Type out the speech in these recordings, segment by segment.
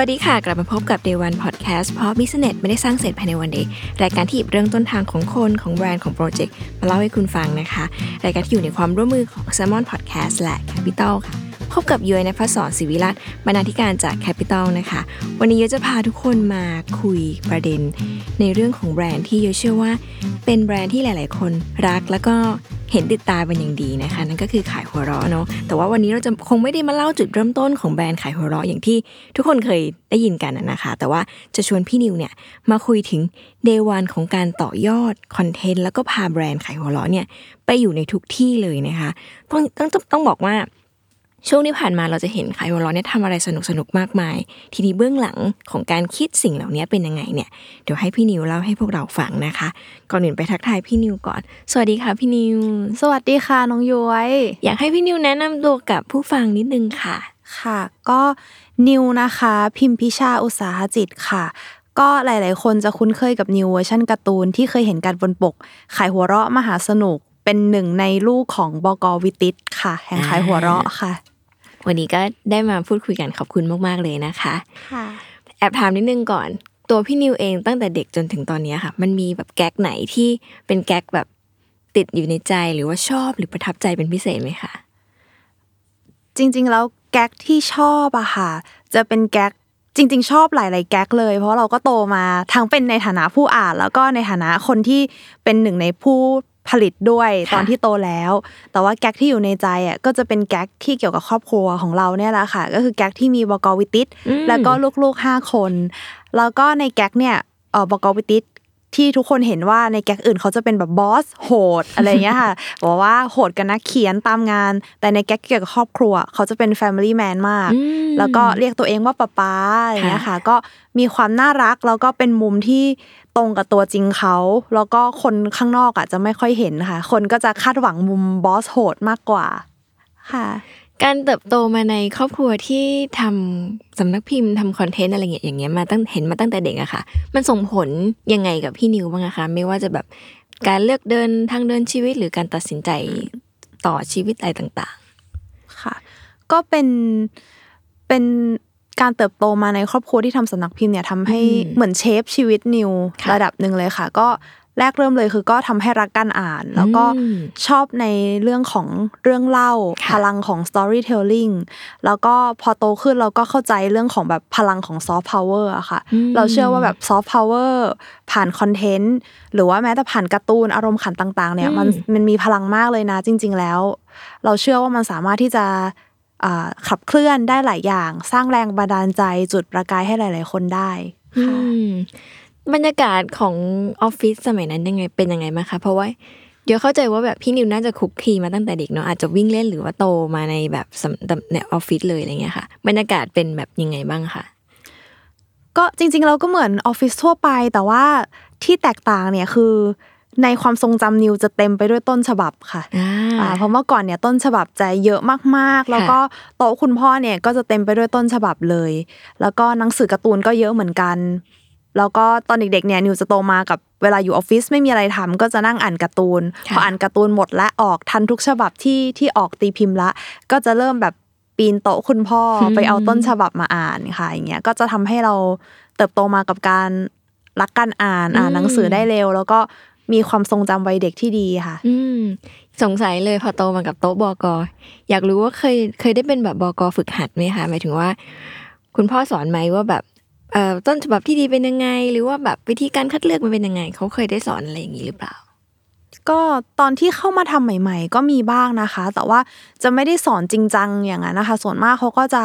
วัสดีค่ะ กลับมาพบกับ Day One Podcast เพราะ Business ไม่ได้สร้างเสร็จภายในวันเดียวรายการที่หยิบเรื่องต้นทางของคนของแบรนด์ของโปรเจกต์มาเล่าให้คุณฟังนะคะ รายการที่อยู่ในความร่วมมือของ s ซ l m o n Podcast และ Capital ค่ะ พบกับย้อยนภศรศิวิราชบรรณาธิการจาก Capital นะคะ วันนี้ย้อยจะพาทุกคนมาคุยประเด็น ในเรื่องของแบรนด์ที่ย้อยเชื่อว่า เป็นแบรนด์ที่หลาย ๆ คนรักแล้วก็เห็นติดตาเป็นอย่างดีนะคะ นั่นก็คือขายหัวเราะเนาะแต่ว่าวันนี้เราจะคงไม่ได้มาเล่าจุดเริ่มต้นของแบรนด์ขายหัวเราะอย่างที่ทุกคนเคยได้ยินกันนะนะคะ แต่ว่าจะชวนพี่นิวเนี่ยมาคุยถึงเดวันของการต่อยอดคอนเทนต์แล้วก็พาแบรนด์ขายหัวเราะเนี่ยไปอยู่ในทุกที่เลยนะคะ ต้องต้องต้องบอกว่า ช่วงที่ผ่านมาเราจะเห็นขายหัวเราะเนี่ยทำอะไรสนุกสนุกมากมาย ทีนี้เบื้องหลังของการคิดสิ่งเหล่านี้เป็นยังไงเนี่ยเดี๋ยวให้พี่นิวเล่าให้พวกเราฟังนะคะ ก่อนอื่นไปทักทายพี่นิวก่อน สวัสดีค่ะพี่นิว สวัสดีค่ะน้องย้อยอยากให้พี่นิวแนะนำตัวกับผู้ฟังนิดนึงค่ะ ค่ะ ก็นิวนะคะ พิมพ์พิชาอุตสาหจิตค่ะก็หลาย ๆ คนจะคุ้นเคยกับนิวเวอร์ชันการ์ตูนที่เคยเห็นกันบนปก ขายหัวเราะมหาสนุกเป็นหนึ่งในลูกของบกวิธิตค่ะ แห่งขายหัวเราะค่ะ วันนี้ก็ได้มาพูดคุยกันขอบคุณมากๆเลยนะคะ ค่ะ แอบถามนิดนึงก่อน ตัวพี่นิวเองตั้งแต่เด็กจนถึงตอนนี้ค่ะ มันมีแบบแก๊กไหนที่เป็นแก๊กแบบติดอยู่ในใจหรือว่าชอบหรือประทับใจเป็นพิเศษไหมคะจริง ๆ แล้วแก๊กที่ชอบอะค่ะ จะเป็นแก๊กจริง ๆ ชอบหลาย ๆ แก๊กเลย เพราะเราก็โตมาทั้งเป็นในฐานะผู้อ่าน แล้วก็ในฐานะคนที่เป็นหนึ่งในผู้ ผลิตด้วยค่ะตอนที่โตแล้ว แต่ว่าแก๊กที่อยู่ในใจอะก็จะเป็นแก๊กที่เกี่ยวกับครอบครัวของเราเนี่ยแหละค่ะ ก็คือแก๊กที่มีบกวิติตอืมแล้วก็ลูกๆห้าคน แล้วก็ในแก๊กเนี่ยเออบกวิติตที่ทุกคนเห็นว่าในแก๊กอื่นเขาจะเป็นแบบบอสโหดอะไรเงี้ยค่ะบอกว่าโหดกันนักเขียนตามงาน แต่ในแก๊กเกี่ยวกับครอบครัว เขาจะเป็น Family Man มากอืมแล้วก็เรียกตัวเองว่าป๊าป๊าอะไรเงี้ยค่ะ ก็มีความน่ารักแล้วก็เป็นมุมที่ ตรงกับตัวจริงเขา แล้วก็คนข้างนอกอะจะไม่ค่อยเห็นค่ะ คนก็จะคาดหวังมุมบอสโหดมากกว่าค่ะ การเติบโตมาในครอบครัวที่ทำสำนักพิมพ์ทำคอนเทนต์อะไรเงี้ยอย่างเงี้ยมาตั้งเห็นมาตั้งแต่เด็กอะค่ะ มันส่งผลยังไงกับพี่นิวบ้างอะคะไม่ว่าจะแบบการเลือกเดินทางเดินชีวิตหรือการตัดสินใจต่อชีวิตอะไรต่างค่ะ ก็เป็นเป็น การเติบโตมาในครอบครัวที่ทำสำนักพิมพ์เนี่ยทำให้เหมือนเชฟชีวิตนิวค่ะระดับหนึ่งเลยค่ะ ก็แรกเริ่มเลยคือก็ทำให้รักการอ่าน แล้วก็อืมชอบในเรื่องของเรื่องเล่าค่ะพลังของ storytelling แล้วก็พอโตขึ้นเราก็เข้าใจเรื่องของแบบพลังของ soft power อะค่ะอืมเราเชื่อว่าแบบ soft power ผ่านคอนเทนต์หรือว่าแม้แต่ผ่านการ์ตูนอารมณ์ขันต่าง ๆ เนี่ยมันมันมีพลังมากเลยนะจริง ๆ แล้ว เราเชื่อว่ามันสามารถที่จะอ่า ขับเคลื่อนได้หลายอย่าง สร้างแรงบันดาลใจจุดประกายให้หลาย ๆ คนได้ๆอืค่ะมบรรยากาศของออฟฟิศสมัยนั้นยังไงเป็นยังไงบ้างคะเพราะว่าเดี๋ยวเข้าใจว่าแบบพี่นิวน่าจะคุกคีมาตั้งแต่เด็กเนาะอาจจะวิ่งเล่นหรือว่าโตมาในแบบสำเนี่ยออฟฟิศเลยอะไรเงี้ยค่ะ บรรยากาศเป็นแบบยังไงบ้างคะก็จริง ๆ เราก็เหมือนออฟฟิศทั่วไป แต่ว่าที่แตกต่างเนี่ยคือ ในความทรงจำนิวจะเต็มไปด้วยต้นฉบับค่ะอ่าอ่าเพราะเมื่อก่อนเนี่ยต้นฉบับจะเยอะมากๆ แล้วก็โต๊ะคุณพ่อเนี่ยก็จะเต็มไปด้วยต้นฉบับเลย แล้วก็หนังสือการ์ตูนก็เยอะเหมือนกัน แล้วก็ตอนเด็กๆเนี่ยนิวจะโตมากับเวลาอยู่ออฟฟิศไม่มีอะไรทำก็จะนั่งอ่านการ์ตูนค่ะพออ่านการ์ตูนหมดและออกทันทุกฉบับที่ที่ออกตีพิมพ์ละ ก็จะเริ่มแบบปีนโต๊ะคุณพ่ออไปเอาต้นฉบับมาอ่านค่ะอย่างเงี้ยก็จะทำให้เราเติบโตมากับการรักการอ่านอ่านหนังสือได้เร็ว แล้วก็ มีความทรงจำวัยเด็กที่ดีค่ะ อืมสงสัยเลยพอโตมากับโต๊ะบอกออยากรู้ว่าเคยเคยได้เป็นแบบบอกอฝึกหัดไหมคะหมายถึงว่า คุณพ่อสอนไหมว่าแบบเอ่อต้นฉบับที่ดีเป็นยังไง หรือว่าแบบวิธีการคัดเลือกมันเป็นยังไง เขาเคยได้สอนอะไรอย่างนี้หรือเปล่า ก็ตอนที่เข้ามาทำใหม่ ๆ ก็มีบ้างนะคะ แต่ว่าจะไม่ได้สอนจริงจังอย่างนั้นนะคะ ส่วนมากเขาก็จะ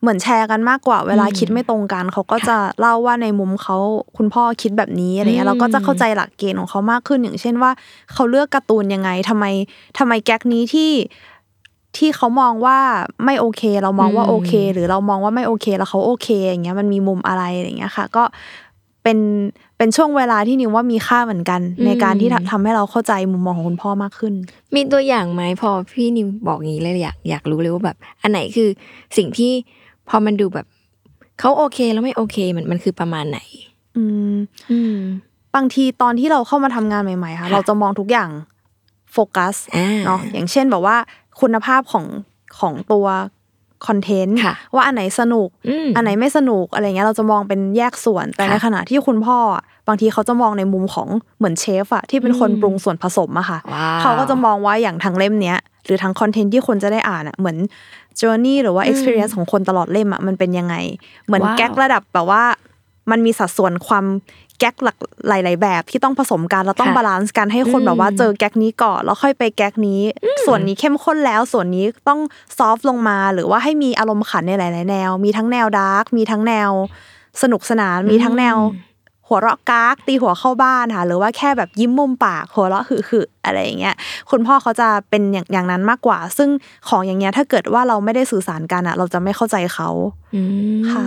เหมือนแชร์กันมากกว่า เวลาอืมคิดไม่ตรงกันเขาก็จะเล่าว่าในมุมเขาคุณพ่อคิดแบบนี้อะไรเงี้อืยมเราก็จะเข้าใจหลักเกณฑ์ของเขามากขึ้นอย่างเช่นว่า เขาเลือกการ์ตูนยังไงทำไมทำไมแก๊กนี้ที่ที่เขามองว่าไม่โอเค เรามองว่าโอเค หรือเรามองว่าไม่โอเคแล้วเขาโอเค อย่างเงี้ยมันมีมุมอะไรอะไรเงี้ยค่ะ ก็เเป็นเป็นช่วงเวลาที่นิวว่ามีค่าเหมือนกัน ในการที่ทำให้เราเข้าใจมุมมองของคุณพ่อมากขึ้น มีตัวอย่างไหมพอพี่นิวบอกงี้เลยอยากอยากรู้เลยว่าแบบ อันไหนคือสิ่งที่ พอมันดูแบบเขาโอเคแล้วไม่โอเคมันมันคือประมาณไหน อืม อืม บางทีตอนที่เราเข้ามาทำงานใหม่ๆค่ะค่ะเราจะมองทุกอย่างโฟกัสอ่าเนาะอย่างเช่นแบบว่าคุณภาพของของตัว คอนเทนต์ค่ะว่าอันไหนสนุกอืมอันไหนไม่สนุกอะไรเงี้ยเราจะมองเป็นแยกส่วน แต่ค่ะในขณะที่คุณพ่ออะบางทีเขาจะมองในมุมของเหมือนเชฟอะที่เป็นคนอืมปรุงส่วนผสมอะค่ะว้าวเขาก็จะมองว่าอย่างทางเล่มเนี้ยหรือทางคอนเทนต์ที่คนจะได้อ่านอะเหมือน journey หรือว่า experience ของคนตลอดเล่มอะมันเป็นยังไง เหมือนว้าวแก๊กระดับแบบว่า มันมีสัดส่วนความ แก๊กหลากหลายๆแบบที่ต้องผสมกันเราต้องค่ะ balance กันให้คนอืมแบบว่าเจอแก๊กนี้ก่อนแล้วค่อยไปแก๊กนี้ ส่วนนี้เข้มข้นแล้ว ส่วนนี้ต้อง soft ลงมา หรือว่าให้มีอารมณ์ขันในหลาย ๆ แนว มีทั้งแนว dark มีทั้งแนว สนุกสนานมีทั้งแนว หัวเราะกากตีหัวเข้าบ้านค่ะหรือว่าแค่แบบยิ้มมุมปากหัวเราะหึ่ๆอะไรอย่างเงี้ยคุณพ่อเขาจะเป็นอย่างอย่างนั้นมากกว่า ซึ่งของอย่างเงี้ยถ้าเกิดว่าเราไม่ได้สื่อสารกันอะเราจะไม่เข้าใจเขาอืมค่ะ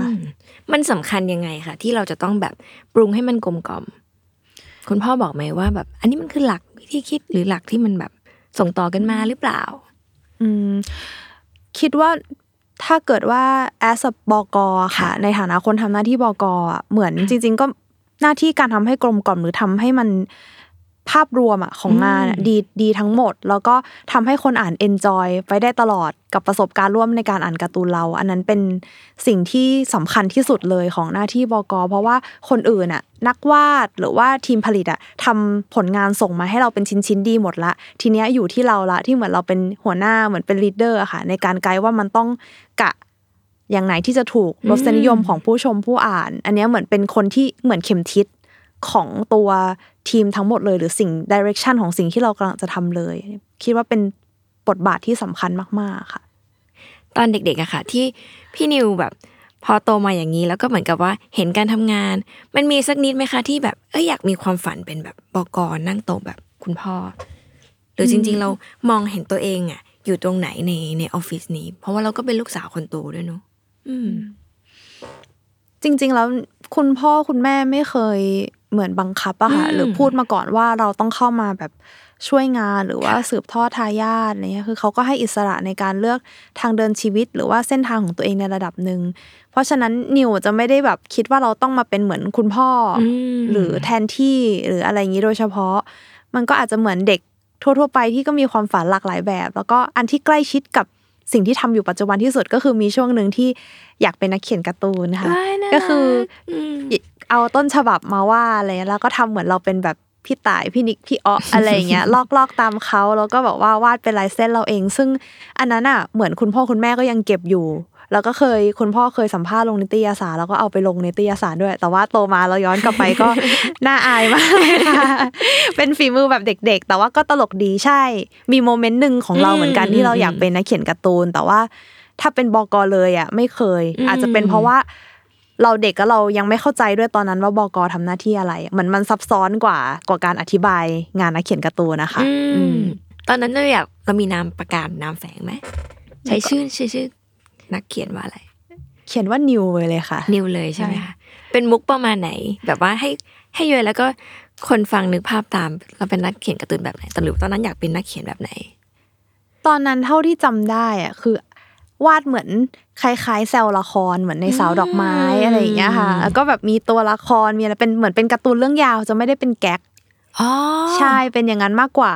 มันสำคัญยังไงคะที่เราจะต้องแบบปรุงให้มันกลมกล่อม คุณพ่อบอกไหมว่าแบบ อันนี้มันคือหลักวิธีคิดหรือหลักที่มันแบบส่งต่อกันมาหรือเปล่า อืม คิดว่าถ้าเกิดว่าแอสบอกอค่ะ ในฐานะคนทำหน้าที่บอกอเหมือนจริง ๆ ก็หน้าที่การทำให้กลมกล่อมหรือทำให้มัน ภาพรวมอะของงานอะอืมดีดีทั้งหมด แล้วก็ทำให้คนอ่าน enjoy ไปได้ตลอดกับประสบการณ์ร่วมในการอ่านการ์ตูนเรา อันนั้นเป็นสิ่งที่สำคัญที่สุดเลยของหน้าที่บก เพราะว่าคนอื่นอะนักวาดหรือว่าทีมผลิตอะทำผลงานส่งมาให้เราเป็นชิ้นๆดีหมดละ ทีเนี้ยอยู่ที่เราละที่เหมือนเราเป็นหัวหน้าเหมือนเป็น leader อะค่ะ ในการไกด์ว่ามันต้องกะอย่างไหนที่จะถูกรสนิยมของผู้ชมผู้อ่าน อันเนี้ยเหมือนเป็นคนที่เหมือนเข็มทิศ ของตัวทีมทั้งหมดเลย หรือสิ่ง direction ของสิ่งที่เรากำลังจะทำเลย คิดว่าเป็นบทบาทที่สำคัญมาก ๆ ค่ะ ตอนเด็กๆอะค่ะ ที่พี่นิวแบบพอโตมาอย่างนี้แล้วก็เหมือนกับว่าเห็นการทำงาน มันมีสักนิดไหมคะที่แบบเอ้ยอยากมีความฝันเป็นแบบบกนั่งโต๊ะแบบคุณพ่อ หรือจริง ๆ เรามองเห็นตัวเองอะอยู่ตรงไหนในในออฟฟิศนี้ เพราะว่าเราก็เป็นลูกสาวคนโตด้วยเนอะอืมจริง ๆ แล้วคุณพ่อคุณแม่ไม่เคย เหมือนบังคับอะค่ะอืมหรือพูดมาก่อนว่าเราต้องเข้ามาแบบช่วยงานหรือว่าสืบทอดทายาทอะไรเงี้ยคือเขาก็ให้อิสระในการเลือกทางเดินชีวิต หรือว่าเส้นทางของตัวเองในระดับหนึ่งเพราะฉะนั้นนิวจะไม่ได้แบบคิดว่าเราต้องมาเป็นเหมือนคุณพ่ออมหรือแทนที่หรืออะไรอย่างนี้โดยเฉพาะ มันก็อาจจะเหมือนเด็กทั่ว ๆ ไปที่ก็มีความฝันหลากหลายแบบ แล้วก็อันที่ใกล้ชิดกับสิ่งที่ทำอยู่ปัจจุบันที่สุดก็คือมีช่วงหนึ่งที่อยากเป็นนักเขียนการ์ตูนค่ะว้ายน่าก็คือรัม เอาต้นฉบับมาว่าอะไรเงี้ยแล้วก็ทำเหมือนเราเป็นแบบพี่ต่ายพี่นิกพี่อ๊ออะไรอย่างเงี้ยลอกลอกตามเขาแล้วก็แบบว่าวาดเป็นลายเส้นเราเอง ซึ่งอันนั้นอะเหมือนคุณพ่อคุณแม่ก็ยังเก็บอยู่ แล้วก็เคยคุณพ่อเคยสัมภาษณ์ลงนิตยสารแล้วก็เอาไปลงนิตยสารด้วย แต่ว่าโตมาเราย้อนกลับไปก็น่าอายมากเลยค่ะเป็นฝีมือแบบเด็ก ๆ แต่ว่าก็ตลกดีใช่ มีโมเมนต์หนึ่งของเราเหมือนกันที่เราอยากเป็นนักเขียนการ์ตูน แต่ว่าถ้าเป็นบกเลยอะไม่เคย อาจจะเป็นเพราะว่า เราเด็กก็เรายังไม่เข้าใจด้วยตอนนั้นว่าบกทำหน้าที่อะไรเหมือนมันซับซ้อนกว่ากว่าการอธิบายงานนักเขียนการ์ตูนนะคะอือืมมตอนนั้นเราอยากเรามีนามประกาศนามแฝงไหมใช้ชื่อชื่อชื่อนักเขียนว่าอะไร เขียนว่านิวเลยค่ะ นิวเลยใช่ไหมใช่คะเป็นมุกประมาณไหน แบบว่าให้ให้เยอะแล้วก็คนฟังนึกภาพตาม เราเป็นนักเขียนการ์ตูนแบบไหนตอนหรือตอนนั้นอยากเป็นนักเขียนแบบไหน ตอนนั้นเท่าที่จำได้อะคือ วาดเหมือนคล้ายๆแซลละครเหมือนในสาวดอกไม้อืมอะไรอย่างเงี้ยค่ะ แล้วก็แบบมีตัวละครมีอะไรเป็นเหมือนเป็นการ์ตูนเรื่องยาวจะไม่ได้เป็นแก๊กอ๋อใช่เป็นอย่างนั้นมากกว่า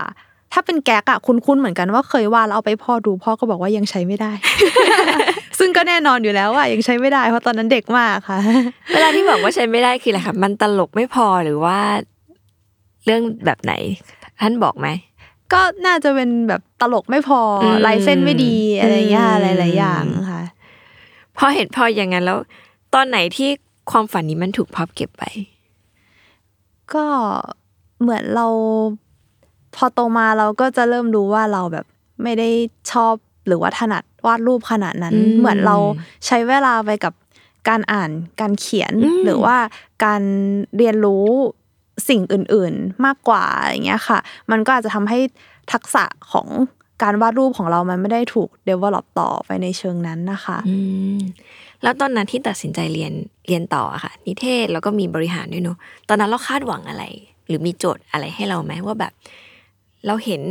ถ้าเป็นแก๊กอะคุ้นๆเหมือนกันว่าเคยวาดแล้วเอาไปพ่อดูพ่อก็บอกว่ายังใช้ไม่ได้ ซึ่งก็แน่นอนอยู่แล้วว่ายังใช้ไม่ได้เพราะตอนนั้นเด็กมากค่ะ เวลาที่บอกว่าใช้ไม่ได้คืออะไรคะมันตลกไม่พอหรือว่า เรื่องแบบไหน ท่านบอกไหม ก็น่าจะเป็นแบบตลกไม่พออมลายเส้นไม่ดีอะไรอย่างเงี้ยอืมหลายๆอย่างค่ะพอเห็นพออย่างนั้นแล้ว ตอนไหนที่ความฝันนี้มันถูกพับเก็บไป ก็เหมือนเรา พอโตมาเราก็จะเริ่มรู้ว่าเราแบบไม่ได้ชอบหรือว่าถนัดวาดรูปขนาดนั้นอืมเหมือนเราใช้เวลาไปกับการอ่านการเขียนอืมหรือว่าการเรียนรู้ สิ่งอื่นๆมากกว่าอย่างเงี้ยค่ะ มันก็อาจจะทำให้ทักษะของการวาดรูปของเรามันไม่ได้ถูก develop ต่อไปในเชิงนั้นนะคะอืแล้วตอนนั้นที่ตัดสินใจเรียนเรียนต่อค่ะ นิเทศแล้วก็มีบริหารด้วยเนอะตอนนั้นเราคาดหวังอะไร หรือมีโจทย์อะไรให้เราไหมว่าแบบ เราเห็น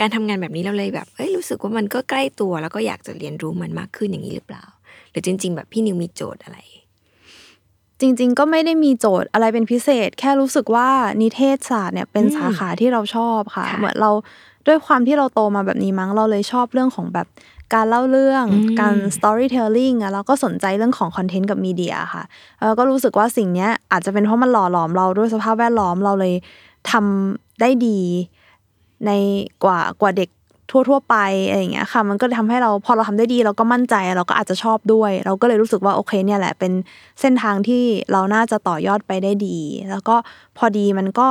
การทำงานแบบนี้เราเลยแบบเอ้ยรู้สึกว่ามันก็ใกล้ตัวแล้วก็อยากจะเรียนรู้มันมากขึ้นอย่างนี้หรือเปล่า หรือจริง ๆ แบบพี่นิวมีโจทย์อะไร จริง ๆ ก็ไม่ได้มีโจทย์อะไรเป็นพิเศษ แค่รู้สึกว่านิเทศศาสตร์เนี่ยเป็นอืมสาขาที่เราชอบค่ะค่ะ เหมือนเราด้วยความที่เราโตมาแบบนี้มั้งเราเลยชอบเรื่องของแบบการเล่าเรื่องอืมการ storytelling อะแล้วก็สนใจเรื่องของคอนเทนต์กับมีเดียค่ะแล้วก็รู้สึกว่าสิ่งเนี้ยอาจจะเป็นเพราะมันหล่อหลอมเราด้วยสภาพแวดล้อมเราเลยทำได้ดีในกว่ากว่าเด็ก ทั่ว ๆ ไปอะไรอย่างเงี้ยค่ะ มันก็เลยทำให้เราพอเราทำได้ดี เราก็มั่นใจเราก็อาจจะชอบด้วย เราก็เลยรู้สึกว่าโอเคเนี่ยแหละเป็นเส้นทางที่เราน่าจะต่อยอดไปได้ดี แล้วก็พอดีมันก็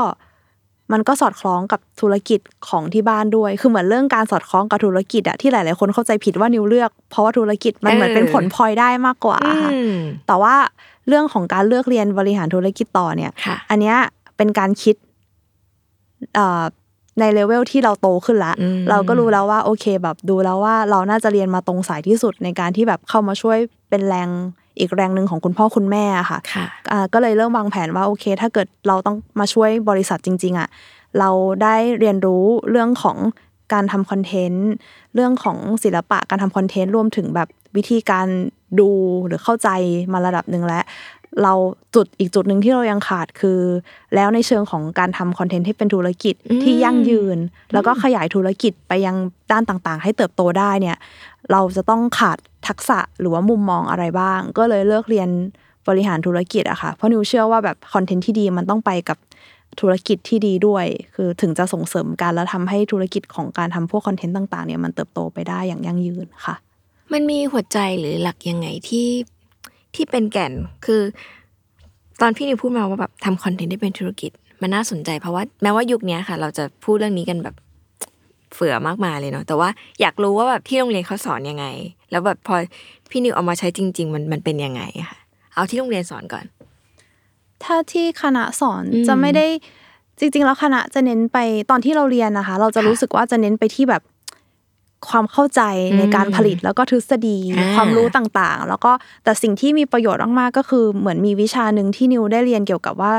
มันก็สอดคล้องกับธุรกิจของที่บ้านด้วย คือเหมือนเรื่องการสอดคล้องกับธุรกิจอะที่หลาย ๆ คนเข้าใจผิดว่านิวเลือก เพราะว่าธุรกิจมันเหมือนเป็นผลพลอยได้มากกว่าค่ะอืมแต่ว่าเรื่องของการเลือกเรียนบริหารธุรกิจต่อเนี่ยค่ะอันเนี้ยเป็นการคิดเอ่อ ในเลเวลที่เราโตขึ้นละอืมเราก็รู้แล้วว่าโอเคแบบดูแล้วว่าเราน่าจะเรียนมาตรงสายที่สุดในการที่แบบเข้ามาช่วยเป็นแรงอีกแรงหนึ่งของคุณพ่อคุณแม่อะค่ะค่ะอ่าก็เลยเริ่มวางแผนว่าโอเค ถ้าเกิดเราต้องมาช่วยบริษัทจริง ๆอะเราได้เรียนรู้เรื่องของการทำคอนเทนต์เรื่องของศิลปะการทำคอนเทนต์รวมถึงแบบวิธีการดูหรือเข้าใจมาระดับหนึ่งแล้ว เราจุดอีกจุดหนึ่งที่เรายังขาดคือ แล้วในเชิงของการทำคอนเทนต์ให้เป็นธุรกิจอืมที่ยั่งยืน แล้วก็ขยายธุรกิจไปยังด้านต่างๆ ให้เติบโตได้เนี่ย เราจะต้องขาดทักษะหรือว่ามุมมองอะไรบ้าง ก็เลยเลือกเรียนบริหารธุรกิจอะค่ะเพราะนิวเชื่อว่าแบบคอนเทนต์ที่ดีมันต้องไปกับธุรกิจที่ดีด้วย คือถึงจะส่งเสริมกันแล้วทำให้ธุรกิจของการทำพวกคอนเทนต์ต่างๆเนี่ยมันเติบโตไปได้อย่างยั่งยืนค่ะ มันมีหัวใจหรือหลักยังไงที่ ที่เป็นแก่นคือ ตอนพี่นิวพูดมาว่าแบบทำคอนเทนต์ได้เป็นธุรกิจ มันน่าสนใจเพราะว่าแม้ว่ายุคเนี้ยค่ะ เราจะพูดเรื่องนี้กันแบบเฟื่อมากมายเลยเนาะแต่ว่าอยากรู้ว่าแบบที่โรงเรียนเขาสอนยังไง แล้วแบบพอพี่นิวเอามาใช้จริง ๆ มันมันเป็นยังไงอะค่ะเอาที่โรงเรียนสอนก่อน ถ้าที่คณะสอนอืมจะไม่ได้จริงๆแล้วคณะจะเน้นไปตอนที่เราเรียนนะคะ เราจะค่ะรู้สึกว่าจะเน้นไปที่แบบ ความเข้าใจในการผลิตแล้วก็ทฤษฎีอ่าความรู้ต่างๆ แล้วก็แต่สิ่งที่มีประโยชน์มากๆก็คือเหมือนมีวิชาหนึ่งที่นิวได้เรียนเกี่ยวกับว่า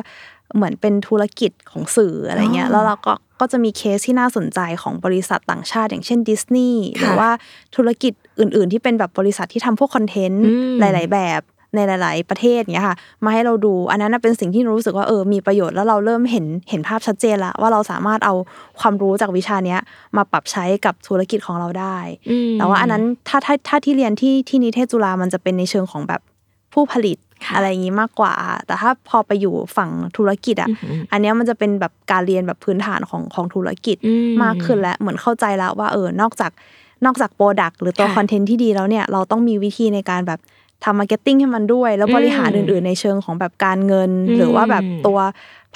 เหมือนเป็นธุรกิจของสื่ออะไรเงี้ยแล้วเราก็ก็จะมีเคสที่น่าสนใจของบริษัทต่างชาติ อย่างเช่นดิสนีย์หรือว่าธุรกิจอื่น ๆ ที่เป็นแบบบริษัทที่ทำพวกคอนเทนต์อืมหลาย ๆ แบบ ในหลาย ๆ ประเทศเนี้ยค่ะ มาให้เราดู อันนั้นนะเป็นสิ่งที่รู้สึกว่าเออมีประโยชน์แล้วเราเริ่มเห็นเห็นภาพชัดเจนละว่าเราสามารถเอาความรู้จากวิชาเนี้ยมาปรับใช้กับธุรกิจของเราได้อืมแต่ว่าอันนั้นถ้าถ้าถ้าที่เรียนที่ที่นิเทศจุฬามันจะเป็นในเชิงของแบบผู้ผลิตค่ะอะไรอย่างนี้มากกว่า แต่ถ้าพอไปอยู่ฝั่งธุรกิจอะอือหืออันเนี้ยมันจะเป็นแบบการเรียนแบบพื้นฐานของของธุรกิจอืมมากขึ้นแล้ว เหมือนเข้าใจแล้วว่าเออนอกจากนอกจาก product หรือตัวค่ะคอนเทนต์ที่ดีแล้วเนี่ย เราต้องมีวิธีในการแบบ ทำ marketing ให้มันด้วย แล้วบริหารอืมอื่น ๆ ในเชิงของแบบการเงินอืมหรือว่าแบบตัว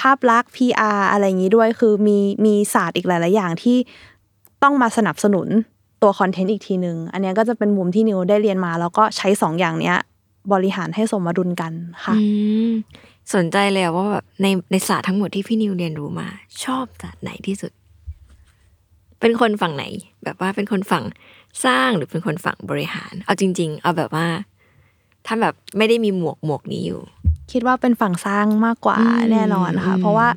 ภาพลักษณ์ PR อะไรอย่างนี้ด้วย คือมีมีศาสตร์อีกหลาย ๆ อย่างที่ต้องมาสนับสนุนตัวคอนเทนต์อีกทีหนึ่งอันเนี้ยก็จะเป็นมุมที่นิวได้เรียนมา แล้วก็ใช้สองอย่างเนี้ย บริหารให้สมดุลกันค่ะอืมสนใจเลยอะว่าแบบในในศาสตร์ทั้งหมดที่พี่นิวเรียนรู้มา ชอบศาสตร์ไหนที่สุด เป็นคนฝั่งไหน แบบว่าเป็นคนฝั่งสร้างหรือเป็นคนฝั่งบริหาร เอาจริง ๆ เอาแบบว่า ถ้าแบบไม่ได้มีหมวกหมวกนี้อยู่ คิดว่าเป็นฝั่งสร้างมากกว่าอืมแน่นอนค่ะอืมเพราะว่า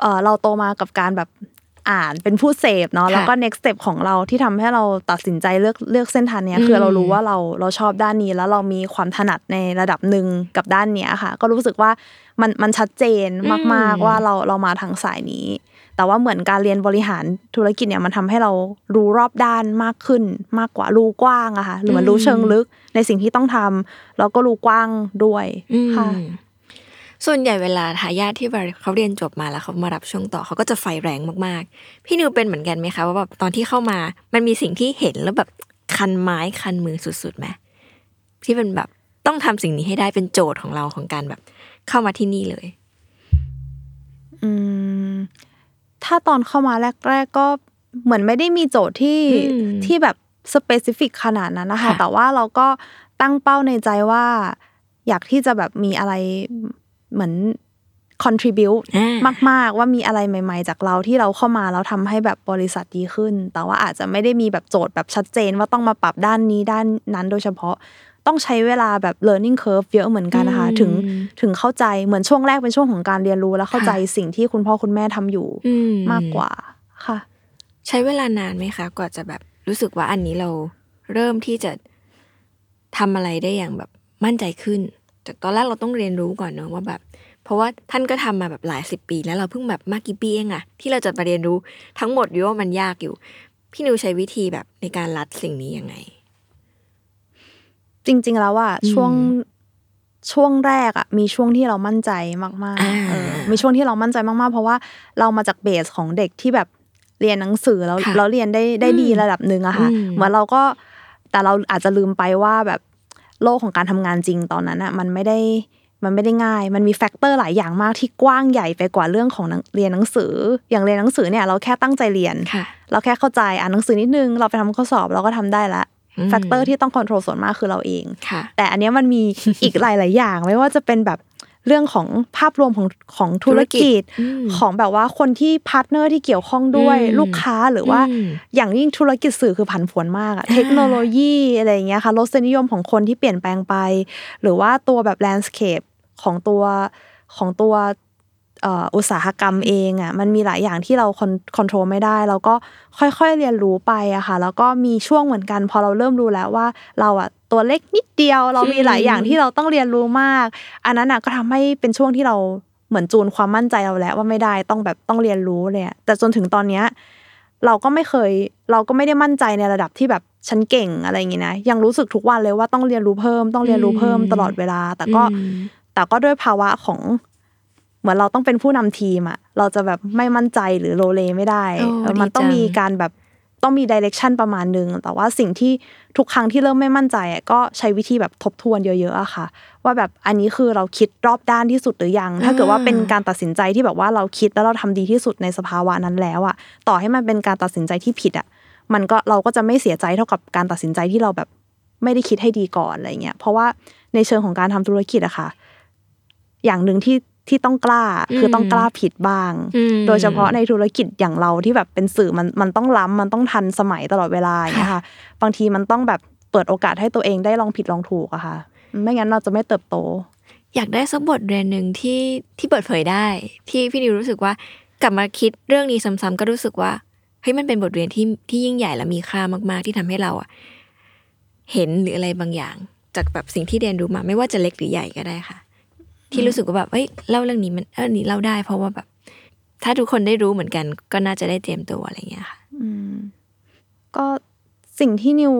เออเราโตมากับการแบบอ่านเป็นผู้เสพเนาะค่ะแล้วก็ next step ของเราที่ทำให้เราตัดสินใจเลือกเลือกเส้นทางเนี้ยอืมคือเรารู้ว่าเราเราชอบด้านนี้ แล้วเรามีความถนัดในระดับหนึ่งกับด้านเนี้ยค่ะ ก็รู้สึกว่ามันมันชัดเจนมาก ๆว่าเราเรามาทางสายนี้ แต่ว่าเหมือนการเรียนบริหารธุรกิจเนี่ยมันทำให้เรารู้รอบด้านมากขึ้น มากกว่ารู้กว้างอะค่ะหรือมันรู้เชิงลึกในสิ่งที่ต้องทำแล้วก็รู้กว้างด้วยอืมค่ะส่วนใหญ่เวลาทายาทที่เขาเรียนจบมาแล้วเขามารับช่วงต่อเขาก็จะไฟแรงมากๆ พี่นิวเป็นเหมือนกันไหมคะว่าแบบตอนที่เข้ามา มันมีสิ่งที่เห็นแล้วแบบคันไม้คันมือสุดๆไหมที่เป็นแบบต้องทำสิ่งนี้ให้ได้เป็นโจทย์ของเราของการแบบ เข้ามาที่นี่เลย อืม ถ้าตอนเข้ามาแรก ๆ ก็เหมือนไม่ได้มีโจทย์ที่อืมที่แบบสเปซิฟิกขนาดนั้นนะคะค่ะแต่ว่าเราก็ตั้งเป้าในใจว่า อยากที่จะแบบมีอะไรเหมือน contribute อ่ามาก ๆ ว่ามีอะไรใหม่ ๆ จากเราที่เราเข้ามาแล้วทำให้แบบบริษัทดีขึ้น แต่ว่าอาจจะไม่ได้มีแบบโจทย์แบบชัดเจนว่าต้องมาปรับด้านนี้ด้านนั้นโดยเฉพาะต้องใช้เวลาแบบ learning curve เยอะเหมือนกันนะคะ ถึงถึงเข้าใจเหมือนช่วงแรกเป็นช่วงของการเรียนรู้แล้วเข้าใจสิ่งที่คุณพ่อคุณแม่ทำอยู่อืมากกว่าค่ะ ใช้เวลานานไหมคะ กว่าจะแบบรู้สึกว่าอันนี้เราเริ่มที่จะทำอะไรได้อย่างแบบมั่นใจขึ้น จากตอนแรกเราต้องเรียนรู้ก่อนเนอะว่าแบบ เพราะว่าท่านก็ทำมาแบบหลายสิบปี แล้วเราเพิ่งแบบมากี่ปีเองอะที่เราจะมาเรียนรู้ทั้งหมดอยู่ว่ามันยากอยู่ พี่นิวใช้วิธีแบบในการรัดสิ่งนี้ยังไง จริง ๆ แล้วว่าอืมช่วงช่วงแรกอะมีช่วงที่เรามั่นใจมากอ่าๆเออมีช่วงที่เรามั่นใจมากๆ เพราะว่าเรามาจากเบสของเด็กที่แบบเรียนหนังสือแล้วค่ะแล้วเรียนได้ได้ดีระดับหนึ่งอะค่ะอืมเหมือนเราก็แต่เราอาจจะลืมไปว่าแบบโลกของการทำงานจริงตอนนั้นอะมันไม่ได้มันไม่ได้ง่าย มันมีแฟกเตอร์หลายอย่างมากที่กว้างใหญ่ไปกว่าเรื่องของหนังเรียนหนังสือ อย่างเรียนหนังสือเนี่ยเราแค่ตั้งใจเรียนค่ะเราแค่เข้าใจอ่านหนังสือนิดนึง เราไปทำข้อสอบเราก็ทำได้ละอืม factor ที่ต้อง control ส่วนมากคือเราเองค่ะแต่อันเนี้ยมันมีอีกหลาย ๆ อย่างไม่ว่าจะเป็นแบบเรื่องของภาพรวมของของธุรกิจอืมของแบบว่าคนที่ partner ที่เกี่ยวข้องด้วยอืมลูกค้าหรือว่าอืมอย่างยิ่งธุรกิจสื่อคือผันผวนมากอะเทคโนโลยีอะไรอย่างเงี้ยค่ะรสนิยมของคนที่เปลี่ยนแปลงไป หรือว่าตัวแบบ landscapeของตัวของตัวเอ่ออุตสาหกรรมเองอะมันมีหลายอย่างที่เราคอนโทรลไม่ได้ เราก็ค่อยๆเรียนรู้ไปอะค่ะแล้วก็มีช่วงเหมือนกัน พอเราเริ่มรู้แล้วว่าเราอะตัวเล็กนิดเดียว เรามีหลายอย่างที่เราต้องเรียนรู้มาก อันนั้นอะก็ทำให้เป็นช่วงที่เราเหมือนจูนความมั่นใจเราแล้วว่าไม่ได้ต้องแบบต้องเรียนรู้เลยอะแต่จนถึงตอนเนี้ยเราก็ไม่เคย เราก็ไม่ได้มั่นใจในระดับที่แบบฉันเก่งอะไรอย่างงี้นะยังรู้สึกทุกวันเลยว่าต้องเรียนรู้เพิ่ม ต้องเรียนรู้เพิ่มตลอดเวลา แต่ก็อืมแต่ก็ด้วยภาวะของ เหมือนเราต้องเป็นผู้นำทีมอะเราจะแบบไม่มั่นใจหรือโลเลไม่ได้โอ้เออมันดีจังต้องมีการแบบต้องมีดิเรกชันประมาณนึง แต่ว่าสิ่งที่ทุกครั้งที่เริ่มไม่มั่นใจอะก็ใช้วิธีแบบทบทวนเยอะๆอะค่ะ ว่าแบบอันนี้คือเราคิดรอบด้านที่สุดหรือยัง ถ้าเกิดว่าเป็นการตัดสินใจที่แบบว่าเราคิดแล้วเราทำดีที่สุดในสภาวะนั้นแล้วอะต่อให้มันเป็นการตัดสินใจที่ผิดอะมันก็เราก็จะไม่เสียใจเท่ากับการตัดสินใจที่เราแบบไม่ได้คิดให้ดีก่อนอะไรเงี้ย เพราะว่าในเชิงของการทำธุรกิจอะค่ะ อย่างหนึ่งที่ ที่ต้องกล้าคือต้องกล้าผิดบ้างอืมโดยเฉพาะในธุรกิจอย่างเราที่แบบเป็นสื่อมันมันต้องล้ำมันต้องทันสมัยตลอดเวลาอย่างเงี้ยค่ะ บางทีมันต้องแบบเปิดโอกาสให้ตัวเองได้ลองผิดลองถูกอะค่ะ ไม่งั้นเราจะไม่เติบโต อยากได้สักบทเรียนหนึ่งที่ที่เปิดเผยได้ ที่พี่นิวรู้สึกว่ากลับมาคิดเรื่องนี้ซ้ำๆก็รู้สึกว่าเฮ้ยมันเป็นบทเรียนที่ที่ยิ่งใหญ่และมีค่ามาก ๆ ที่ทำให้เราอะเห็นหรืออะไรบางอย่าง จากแบบสิ่งที่เรียนรู้มา ไม่ว่าจะเล็กหรือใหญ่ก็ได้ค่ะ ที่รู้สึกว่าแบบเอ้ยเล่าเรื่องนี้มันเออนี้เล่าได้ เพราะว่าแบบ ถ้าทุกคนได้รู้เหมือนกัน ก็น่าจะได้เตรียมตัวอะไรอย่างเงี้ยค่ะอืมก็สิ่งที่นิว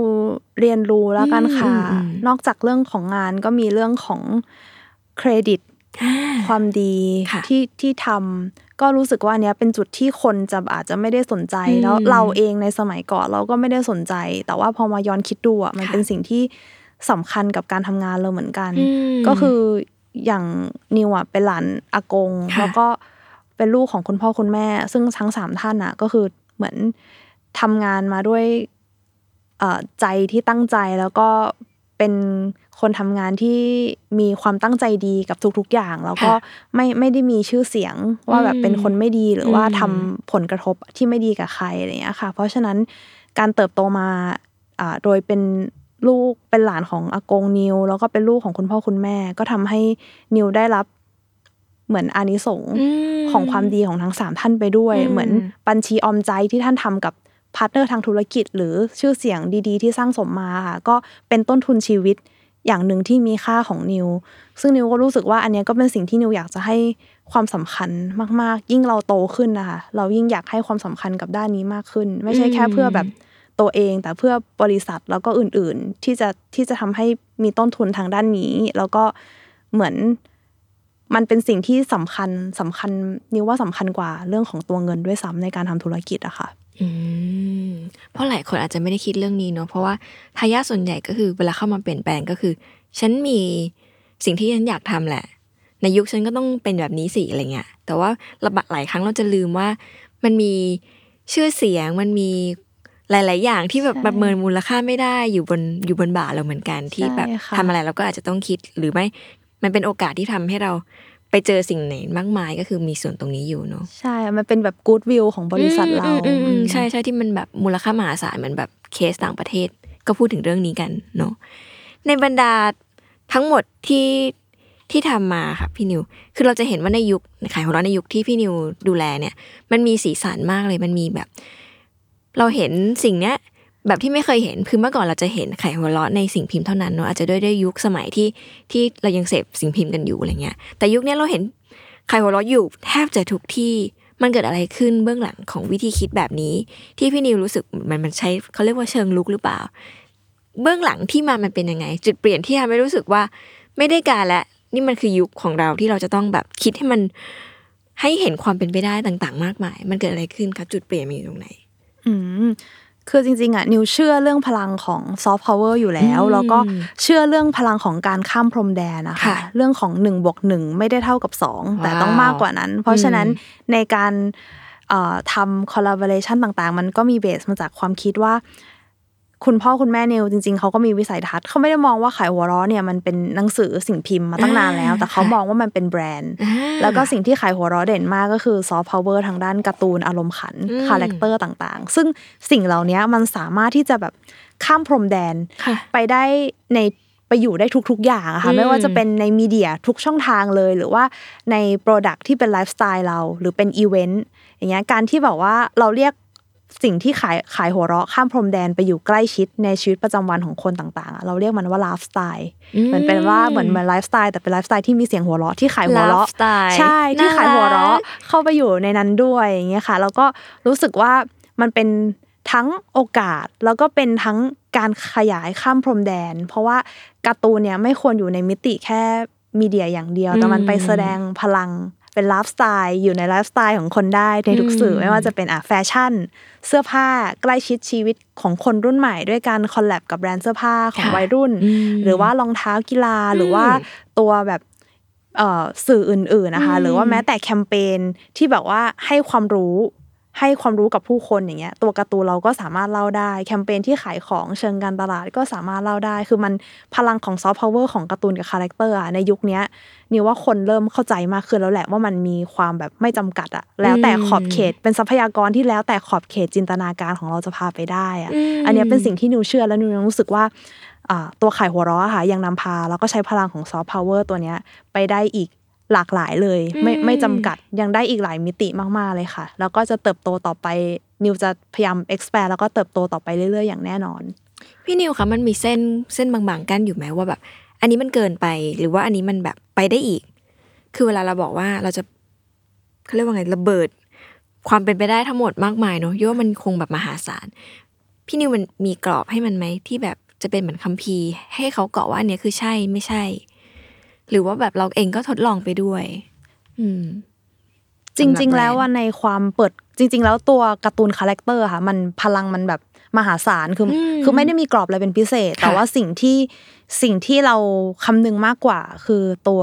เรียนรู้แล้วกันค่ะอืมอืมนอกจากเรื่องของงานก็มีเรื่องของเครดิตความดีค่ะที่ที่ทำก็รู้สึกว่าอันเนี้ยเป็นจุดที่คนจะอาจจะไม่ได้สนใจอืมแล้วเราเองในสมัยก่อนเราก็ไม่ได้สนใจ แต่ว่าพอมาย้อนคิดดูอะมันค่ะเป็นสิ่งที่สำคัญกับการทำงานเราเหมือนกันอืมก็คือ อย่างนิวอะเป็นหลานอากงค่ะแล้วก็เป็นลูกของคุณพ่อคุณแม่ ซึ่งทั้งสามท่านอะ ก็คือเหมือนทำงานมาด้วยเอ่อใจที่ตั้งใจแล้วก็เป็นคนทำงานที่มีความตั้งใจดีกับทุก ๆ อย่าง แล้วก็ค่ะไม่ไม่ได้มีชื่อเสียงว่าแบบอืมเป็นคนไม่ดีหรือว่าอืมทำผลกระทบที่ไม่ดีกับใครอะไรอย่างเงี้ยค่ะ เพราะฉะนั้นการเติบโตมาอ่าโดยเป็น ลูกเป็นหลานของอากงนิว แล้วก็เป็นลูกของคุณพ่อคุณแม่ ก็ทำให้นิวได้รับเหมือนอานิสงส์อืมของความดีของทั้งสามท่านไปด้วยอืมเหมือนบัญชีออมใจที่ท่านทำกับ partner ทางธุรกิจ หรือชื่อเสียงดี ๆ ที่สร้างสมมาค่ะก็เป็นต้นทุนชีวิตอย่างหนึ่งที่มีค่าของนิว ซึ่งนิวก็รู้สึกว่าอันเนี้ยก็เป็นสิ่งที่นิวอยากจะให้ความสำคัญมาก ๆ ยิ่งเราโตขึ้นนะคะ เรายิ่งอยากให้ความสำคัญกับด้านนี้มากขึ้น ไม่ใช่แค่เพื่อแบบ ตัวเอง แต่เพื่อบริษัทแล้วก็อื่นๆ ที่จะที่จะทำให้มีต้นทุนทางด้านนี้ แล้วก็เหมือนมันเป็นสิ่งที่สำคัญสำคัญนิวว่าสำคัญกว่าเรื่องของตัวเงินด้วยซ้ำในการทำธุรกิจอะค่ะเพราะหลายคนอาจจะไม่ได้คิดเรื่องนี้เนอะเพราะว่าทายาทส่วนใหญ่ก็คือเวลาเข้ามาเปลี่ยนแปลงก็คือ ฉันมีสิ่งที่ฉันอยากทำแหละ ในยุคฉันก็ต้องเป็นแบบนี้สิอะไรเงี้ยแต่ว่าระบะหลายครั้งเราจะลืมว่า มันมีชื่อเสียงมันมี หลาย ๆ อย่างที่แบบใช่ประเมินมูลค่าไม่ได้อยู่บนอยู่บนบ่าเราเหมือนกันที่แบบใช่ค่ะทำอะไรเราก็อาจจะต้องคิดหรือไม่ มันเป็นโอกาสที่ทำให้เราไปเจอสิ่งไหนมากมายก็คือมีส่วนตรงนี้อยู่เนาะใช่ มันเป็นแบบกู๊ดวิวของบริษัทเราอืมอืมอืมใช่ใช่ที่มันแบบมูลค่ามหาศาลเหมือนแบบเคสต่างประเทศ ก็พูดถึงเรื่องนี้กันเนาะในบรรดาทั้งหมดที่ที่ทำมาค่ะพี่นิว คือเราจะเห็นว่าในยุคขายของเราะในยุคที่พี่นิวดูแลเนี่ย มันมีสีสันมากเลย มันมีแบบ เราเห็นสิ่งเนี้ยแบบที่ไม่เคยเห็นคือเมื่อก่อนเราจะเห็นไข่หัวเราะในสิ่งพิมพ์เท่านั้นเนาะอาจจะด้วยด้วยยุคสมัยที่ที่เรายังเสพสิ่งพิมพ์กันอยู่อะไรเงี้ย แต่ยุคนี้เราเห็นไข่หัวเราะอยู่แทบจะทุกที่มันเกิดอะไรขึ้นเบื้องหลังของวิธีคิดแบบนี้ ที่พี่นิวรู้สึกมันมันใช้เขาเรียกว่าเชิงรุกหรือเปล่า เบื้องหลังที่มามันเป็นยังไง จุดเปลี่ยนที่ทำให้รู้สึกว่าไม่ได้การและนี่มันคือยุคของเราที่เราจะต้องแบบคิดให้มันให้เห็นความเป็นไปได้ต่าง ๆ มากมาย มันเกิดอะไรขึ้นคะจุดเปลี่ยนมันอยู่ตรงไหน อืมคือจริงๆอะนิวเชื่อเรื่องพลังของซอฟต์พาวเวอร์อยู่แล้วอืมแล้วก็เชื่อเรื่องพลังของการข้ามพรมแดนนะคะค่ะเรื่องของหนึ่งบวกหนึ่งไม่ได้เท่ากับสองแต่ต้องว้าวมากกว่านั้น เพราะฉะนั้นอืมในการเอ่อทำ collaboration ต่างๆ มันก็มี base มาจากความคิดว่า คุณพ่อคุณแม่นิวจริงๆเขาก็มีวิสัยทัศน์เขาไม่ได้มองว่าขายหัวเราะเนี่ยมันเป็นหนังสือสิ่งพิมพ์มาตั้งนานแล้ว แต่เขามองว่ามันเป็นแบรนด์อ่าแล้วก็สิ่งที่ขายหัวเราะเด่นมากก็คือซอฟต์พาวเวอร์ทางด้านการ์ตูนอารมณ์ขันอืม character ต่างๆ ซึ่งสิ่งเหล่านี้มันสามารถที่จะแบบข้ามพรมแดนค่ะไปได้ในไปอยู่ได้ทุก ๆ อย่างอะค่ะอืมไม่ว่าจะเป็นใน media ทุกช่องทางเลย หรือว่าใน product ที่เป็นไลฟ์สไตล์เรา หรือเป็นอีเวนต์อย่างเงี้ยการที่แบบว่าเราเรียก สิ่งที่ขายขายหัวเราะข้ามพรมแดนไปอยู่ใกล้ชิดในชีวิตประจำวันของคนต่างๆอะเราเรียกมันว่า laughstyle อืมเหมือนเป็นว่าเหมือนเหมือนไลฟ์สไตล์แต่เป็น laughstyle ที่มีเสียงหัวเราะที่ขายหัวเราะ laughstyle ใช่ที่ขายหัวเราะน่ารักเข้าไปอยู่ในนั้นด้วยอย่างเงี้ยค่ะ แล้วก็รู้สึกว่ามันเป็นทั้งโอกาสแล้วก็เป็นทั้งการขยายข้ามพรมแดน เพราะว่าการ์ตูนเนี่ยไม่ควรอยู่ในมิติแค่ media อย่างเดียว แต่มันไปแสดงพลัง เป็น laughstyle อยู่ในไลฟ์สไตล์ของคนได้ในทุกสื่ออืมไม่ว่าจะเป็นอะแฟชั่น เสื้อผ้าใกล้ชิดชีวิตของคนรุ่นใหม่ ด้วยการ collab กับแบรนด์เสื้อผ้าของค่ะวัยรุ่นอืมหรือว่ารองเท้ากีฬาหรือว่าอืมตัวแบบเอ่อสื่ออื่นๆนะคะอืมหรือว่าแม้แต่แคมเปญที่แบบว่าให้ความรู้ ให้ความรู้กับผู้คนอย่างเงี้ยตัวการ์ตูนเราก็สามารถเล่าได้ แคมเปญที่ขายของเชิงการตลาดก็สามารถเล่าได้ คือมันพลังของซอฟต์พาวเวอร์ของการ์ตูนกับ character อะในยุคเนี้ยนิวว่าคนเริ่มเข้าใจมากขึ้นแล้วแหละว่ามันมีความแบบไม่จำกัดอะแล้วแต่ขอบเขตเป็นทรัพยากรที่แล้วแต่ขอบเขตจินตนาการของเราจะพาไปได้อะอืมอันเนี้ยเป็นสิ่งที่นิวเชื่อและนิวยังรู้สึกว่าอ่าตัวขายหัวเราะอะค่ะยังนำพา แล้วก็ใช้พลังของซอฟต์พาวเวอร์ตัวเนี้ยไปได้อีก หลากหลายเลย ไม่อืมไม่จำกัดยังได้อีกหลายมิติมากๆเลยค่ะ แล้วก็จะเติบโตต่อไปนิวจะพยายาม expand แล้วก็เติบโตต่อไปเรื่อยๆ อย่างแน่นอน พี่นิวคะมันมีเส้นเส้นบางๆ กั้นอยู่ไหมว่าแบบ อันนี้มันเกินไปหรือว่าอันนี้มันแบบไปได้อีก คือเวลาเราบอกว่าเราจะเขาเรียกว่าไงระเบิด ความเป็นไปได้ทั้งหมดมากมายเนอะโยว่ามันคงแบบมหาศาลพี่นิวมันมีกรอบให้มันไหมที่แบบจะเป็นเหมือนคัมภีร์ให้เขาเกาะว่าอันเนี้ยคือใช่ไม่ใช่ หรือว่าแบบเราเองก็ทดลองไปด้วย อืม จริง ๆ แล้วว่าในความเปิด จริง ๆ แล้วตัวการ์ตูน character ค่ะ มันพลังมันแบบมหาศาลคืออมคือไม่ได้มีกรอบอะไรเป็นพิเศษค่ะแต่ว่าสิ่งที่สิ่งที่เราคำนึงมากกว่า คือตัว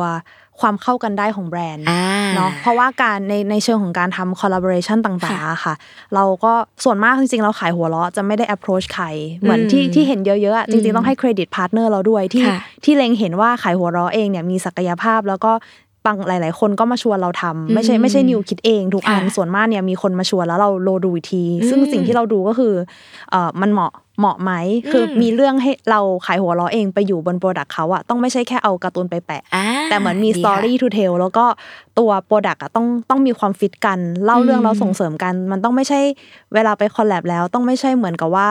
ความเข้ากันได้ของแบรนด์อ่าเนาะเพราะว่าการในในเชิงของการทำ collaboration ต่างค่ะๆอะค่ะ เราก็ส่วนมากจริงๆ เราขายหัวเราะจะไม่ได้ approach ใครเหมือนที่อืมที่เห็นเยอะๆอะอืมจริงๆต้องให้เครดิต partner เราด้วยที่ค่ะที่เล็งเห็นว่าขายหัวเราะเองเนี่ยมีศักยภาพแล้วก็ บางหลาย ๆ คนก็มาชวนเราทำไม่ใช่อืมไม่ใช่นิวคิดเองทุกอันค่ะส่วนมากเนี่ยมีคนมาชวนแล้วเราค่อยดูอีกที ซึ่งอืมสิ่งที่เราดูก็คือเออมันเหมาะเหมาะไหมคืออมมีเรื่องให้เราขายหัวเราะเองไปอยู่บน product เขาอะต้องไม่ใช่แค่เอาการ์ตูนไปแปะอ่าแต่เหมือนมี the story ค่ะ to tell แล้วก็ตัว product อะต้องต้องมีความฟิตกัน เล่าเรื่องอืมแล้วส่งเสริมกัน มันต้องไม่ใช่เวลาไป collab แล้วต้องไม่ใช่เหมือนกับว่า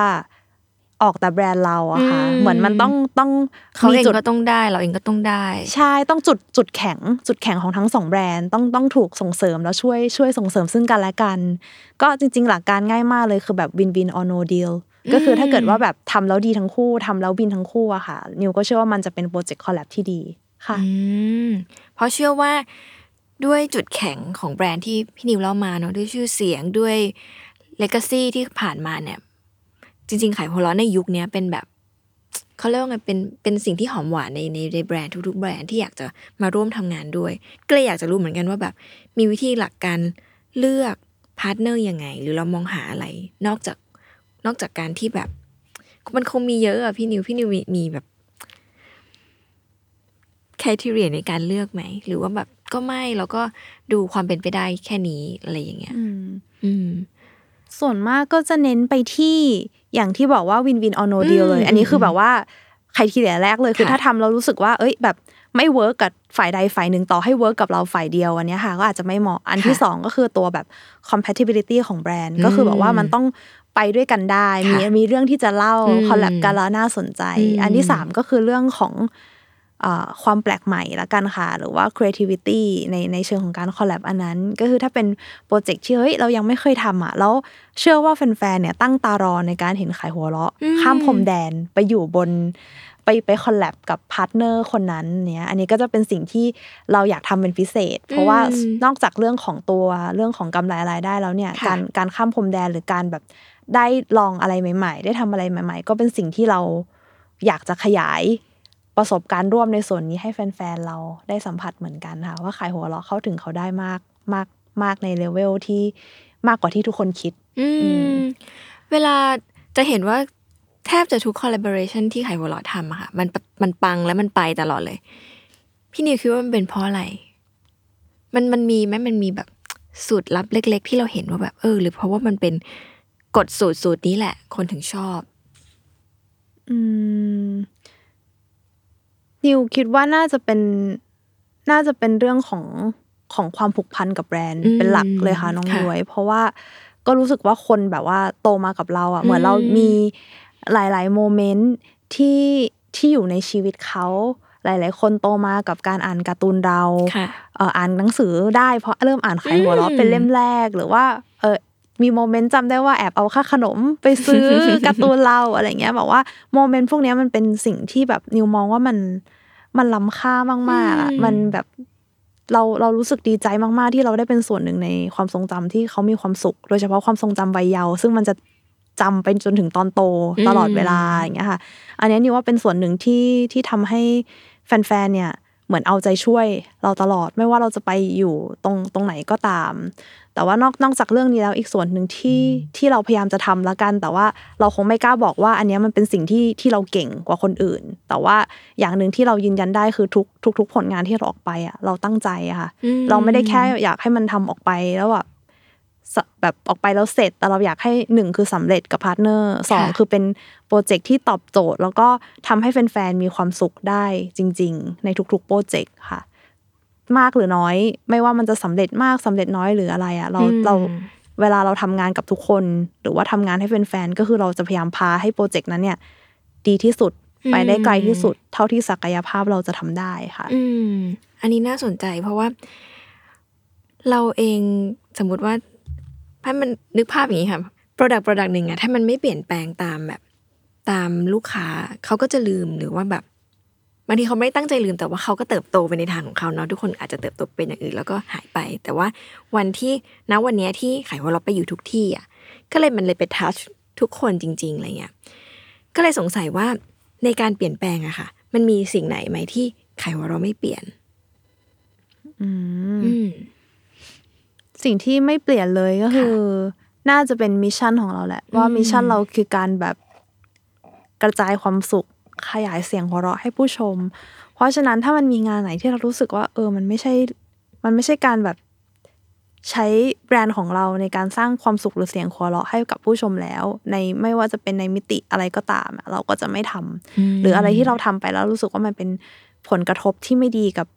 ออกแต่แบรนด์เราอะค่ะ เหมือนมันต้องต้องเขามีเองจุดก็ต้องได้เราเองก็ต้องได้ ใช่ต้องจุดจุดแข็ง จุดแข็งของทั้งสองแบรนด์ต้องต้องถูกส่งเสริมแล้วช่วยช่วยส่งเสริมซึ่งกันและกัน ก็จริง ๆ หลักการง่ายมากเลยคือแบบ win-win or no deal ก็คือถ้าเกิดว่าแบบทำแล้วดีทั้งคู่ทำแล้ว win ทั้งคู่อะค่ะ นิวก็เชื่อว่ามันจะเป็นโปรเจกต์ collab ที่ดีค่ะอืมเพราะเชื่อว่าด้วยจุดแข็งของแบรนด์ที่พี่นิวเล่ามาเนาะด้วยชื่อเสียงด้วยเลก a ซีที่ผ่านมาเนี่ยจ ริง ๆ ขายหัวเราะในยุคเนี้ยเป็นแบบเขาเรียกว่าไงเป็นเป็นสิ่งที่หอมหวานในในในแบรนด์ทุกๆแบรนด์ที่อยากจะมาร่วมทำงานด้วย ก็เลยอยากจะรู้เหมือนกันว่าแบบ มีวิธีหลักการเลือก partner ยังไง หรือเรามองหาอะไร นอกจากนอกจากการที่แบบ มันคงมีเยอะอะพี่นิวพี่นิวมีมีแบบแค criteria ในการเลือกไหม หรือว่าแบบก็ไม่แล้วก็ดูความเป็นไปได้แค่นี้อะไรอย่างเงี้ยอืมอืมส่วนมากก็จะเน้นไปที่ อย่างที่บอกว่า win-win or no อืมเดียเลย อันนี้คืออมแบบว่าใครทีเดียแรกเลยคือค่ะถ้าทำเรารู้สึกว่า เอ้ย แบบไม่ work กับฝ่ายใดฝ่ายหนึ่งต่อให้ work กับเราฝ่ายเดียวอันเนี้ยค่ะก็อาจจะไม่เหมาะอันที่สองก็คือตัวแบบ compatibility ของแบรนด์ ก็คือแบบว่ามันต้องไปด้วยกันได้ มีค่ะมีเรื่องที่จะเล่าอืม collab กันแล้วน่าสนใจอืมอันที่สามก็คือเรื่องของเอ่อ ความแปลกใหม่ละกันค่ะ หรือว่า creativity ในในเชิงของการ collab อันนั้น ก็คือถ้าเป็นโปรเจกต์ที่เฮ้ยเรายังไม่เคยทำอะ แล้วเชื่อว่าแฟนๆเนี่ยตั้งตารอในการเห็นขายหัวเราะอืมข้ามพรมแดนไปอยู่บนไปไป collab กับ partner คนนั้นเนี่ยอันนี้ก็จะเป็นสิ่งที่เราอยากทำเป็นพิเศษ เพราะว่าอืมนอกจากเรื่องของตัวเรื่องของกำไรรายได้แล้วเนี่ยค่ะการการข้ามพรมแดนหรือการแบบได้ลองอะไรใหม่ ๆ ได้ทำอะไรใหม่ ๆ ก็เป็นสิ่งที่เราอยากจะขยาย ประสบการณ์ร่วมในส่วนนี้ให้แฟนๆเราได้สัมผัสเหมือนกันค่ะ ว่าขายหัวเราะเข้าถึงเขาได้มากมากมากในเลเวลที่มากกว่าที่ทุกคนคิด อืมอืมเวลาจะเห็นว่าแทบจะทุก collaboration ที่ไขหัวเราะทำอะค่ะ มันมันปังและมันไปตลอดเลย พี่นิวคิดว่ามันเป็นเพราะอะไร มันมันมีไหมมันมีแบบสูตรลับเล็ก ๆ ที่เราเห็นว่าแบบเออ หรือเพราะว่ามันเป็นกฎสูตรสูตรนี้แหละ คนถึงชอบ อืม นิวคิดว่าน่าจะเป็นน่าจะเป็นเรื่องของของความผูกพันกับแบรนด์อืมเป็นหลักเลยค่ะน้องค่ะย้วย เพราะว่าก็รู้สึกว่าคนแบบว่าโตมากับเราอะเหมือนเราอืมมีหลาย ๆ โมเมนต์ที่ที่อยู่ในชีวิตเขาหลาย ๆ คนโตมากับการอ่านการ์ตูนเราค่ะเอ่ออ่านหนังสือได้เพราะเริ่มอ่านขายหัวเราะอืมเป็นเล่มแรกหรือว่าเออมีโมเมนต์จำได้ว่าแอบเอาค่าขนมไปซื้อการ์ตูนเราอะไรเงี้ยบอกว่าโมเมนต์พวกเนี้ยมันเป็นสิ่งที่แบบนิวมองว่ามัน มันล้ำค่ามาก ๆอะอืมมันแบบเราเรารู้สึกดีใจมาก ๆ ที่เราได้เป็นส่วนหนึ่งในความทรงจำที่เขามีความสุข โดยเฉพาะความทรงจำวัยเยาว์ซึ่งมันจะจำไปจนถึงตอนโตตลอดเวลาอย่างเงี้ยค่ะ อันเนี้ยนิวว่าเป็นส่วนหนึ่งที่ที่ทำให้แฟนๆเนี่ยเหมือนเอาใจช่วยเราตลอดไม่ว่าเราจะไปอยู่ตรงตรงไหนก็ตาม แต่ว่านอกนอกจากเรื่องนี้แล้วอีกส่วนหนึ่งที่ที่เราพยายามจะทำละกัน แต่ว่าเราคงไม่กล้าบอกว่า อันเนี้ยมันเป็นสิ่งที่ที่เราเก่งกว่าคนอื่น แต่ว่าอย่างหนึ่งที่เรายืนยันได้คือทุกทุกทุกผลงานที่เราออกไปอะเราตั้งใจอะค่ะอืมเราไม่ได้แค่อยากให้มันทำออกไปแล้วแบบสแบบออกไปแล้วเสร็จ แต่เราอยากให้หนึ่งคือสำเร็จกับ partner สองค่ะคือเป็นโปรเจกต์ที่ตอบโจทย์ แล้วก็ทำให้แฟนๆมีความสุขได้จริง ๆ ในทุกๆโปรเจกต์ค่ะ มากหรือน้อย ไม่ว่ามันจะสำเร็จมากสำเร็จน้อยหรืออะไรอะเราอืมเราเวลาเราทำงานกับทุกคน หรือว่าทำงานให้แฟนๆก็คือเราจะพยายามพาให้โปรเจกต์นั้นเนี่ย ดีที่สุดไปได้ไกลที่สุด เท่าที่ศักยภาพเราจะทำได้ค่ะ อืม อันนี้น่าสนใจเพราะว่า เราเองสมมุติว่าถ้ามันนึกภาพอย่างนี้ค่ะ Product Product หนึ่งอะถ้ามันไม่เปลี่ยนแปลงตามแบบ ตามลูกค้าเขาก็จะลืมหรือว่าแบบ บางทีเขาไม่ได้ตั้งใจลืมแต่ว่าเขาก็เติบโตไปในทางของเขาเนาะทุกคนอาจจะเติบโตเป็นอย่างอื่นแล้วก็หายไป แต่ว่าวันที่ณวันเนี้ยที่ขายหัวเราะไปอยู่ทุกที่อะก็เลยมันเลยไปทัชทุกคนจริงๆอะไรเงี้ยก็เลยสงสัยว่าในการเปลี่ยนแปลงอะค่ะ มันมีสิ่งไหนไหมที่ขายหัวเราะไม่เปลี่ยนอืมอืมสิ่งที่ไม่เปลี่ยนเลยก็คือ น่าจะเป็น mission ของเราแหละ ว่าอืม mission เราคือการแบบกระจายความสุข ขยายเสียงหัวเราะให้ผู้ชม เพราะฉะนั้นถ้ามันมีงานไหนที่เรารู้สึกว่า เออ มันไม่ใช่ มันไม่ใช่การแบบใช้แบรนด์ของเราในการสร้างความสุขหรือเสียงหัวเราะให้กับผู้ชมแล้ว ในไม่ว่าจะเป็นในมิติอะไรก็ตามอะเราก็จะไม่ทำหรืออะไรที่เราทำไปแล้วรู้สึกว่ามันเป็นผลกระทบที่ไม่ดีกับ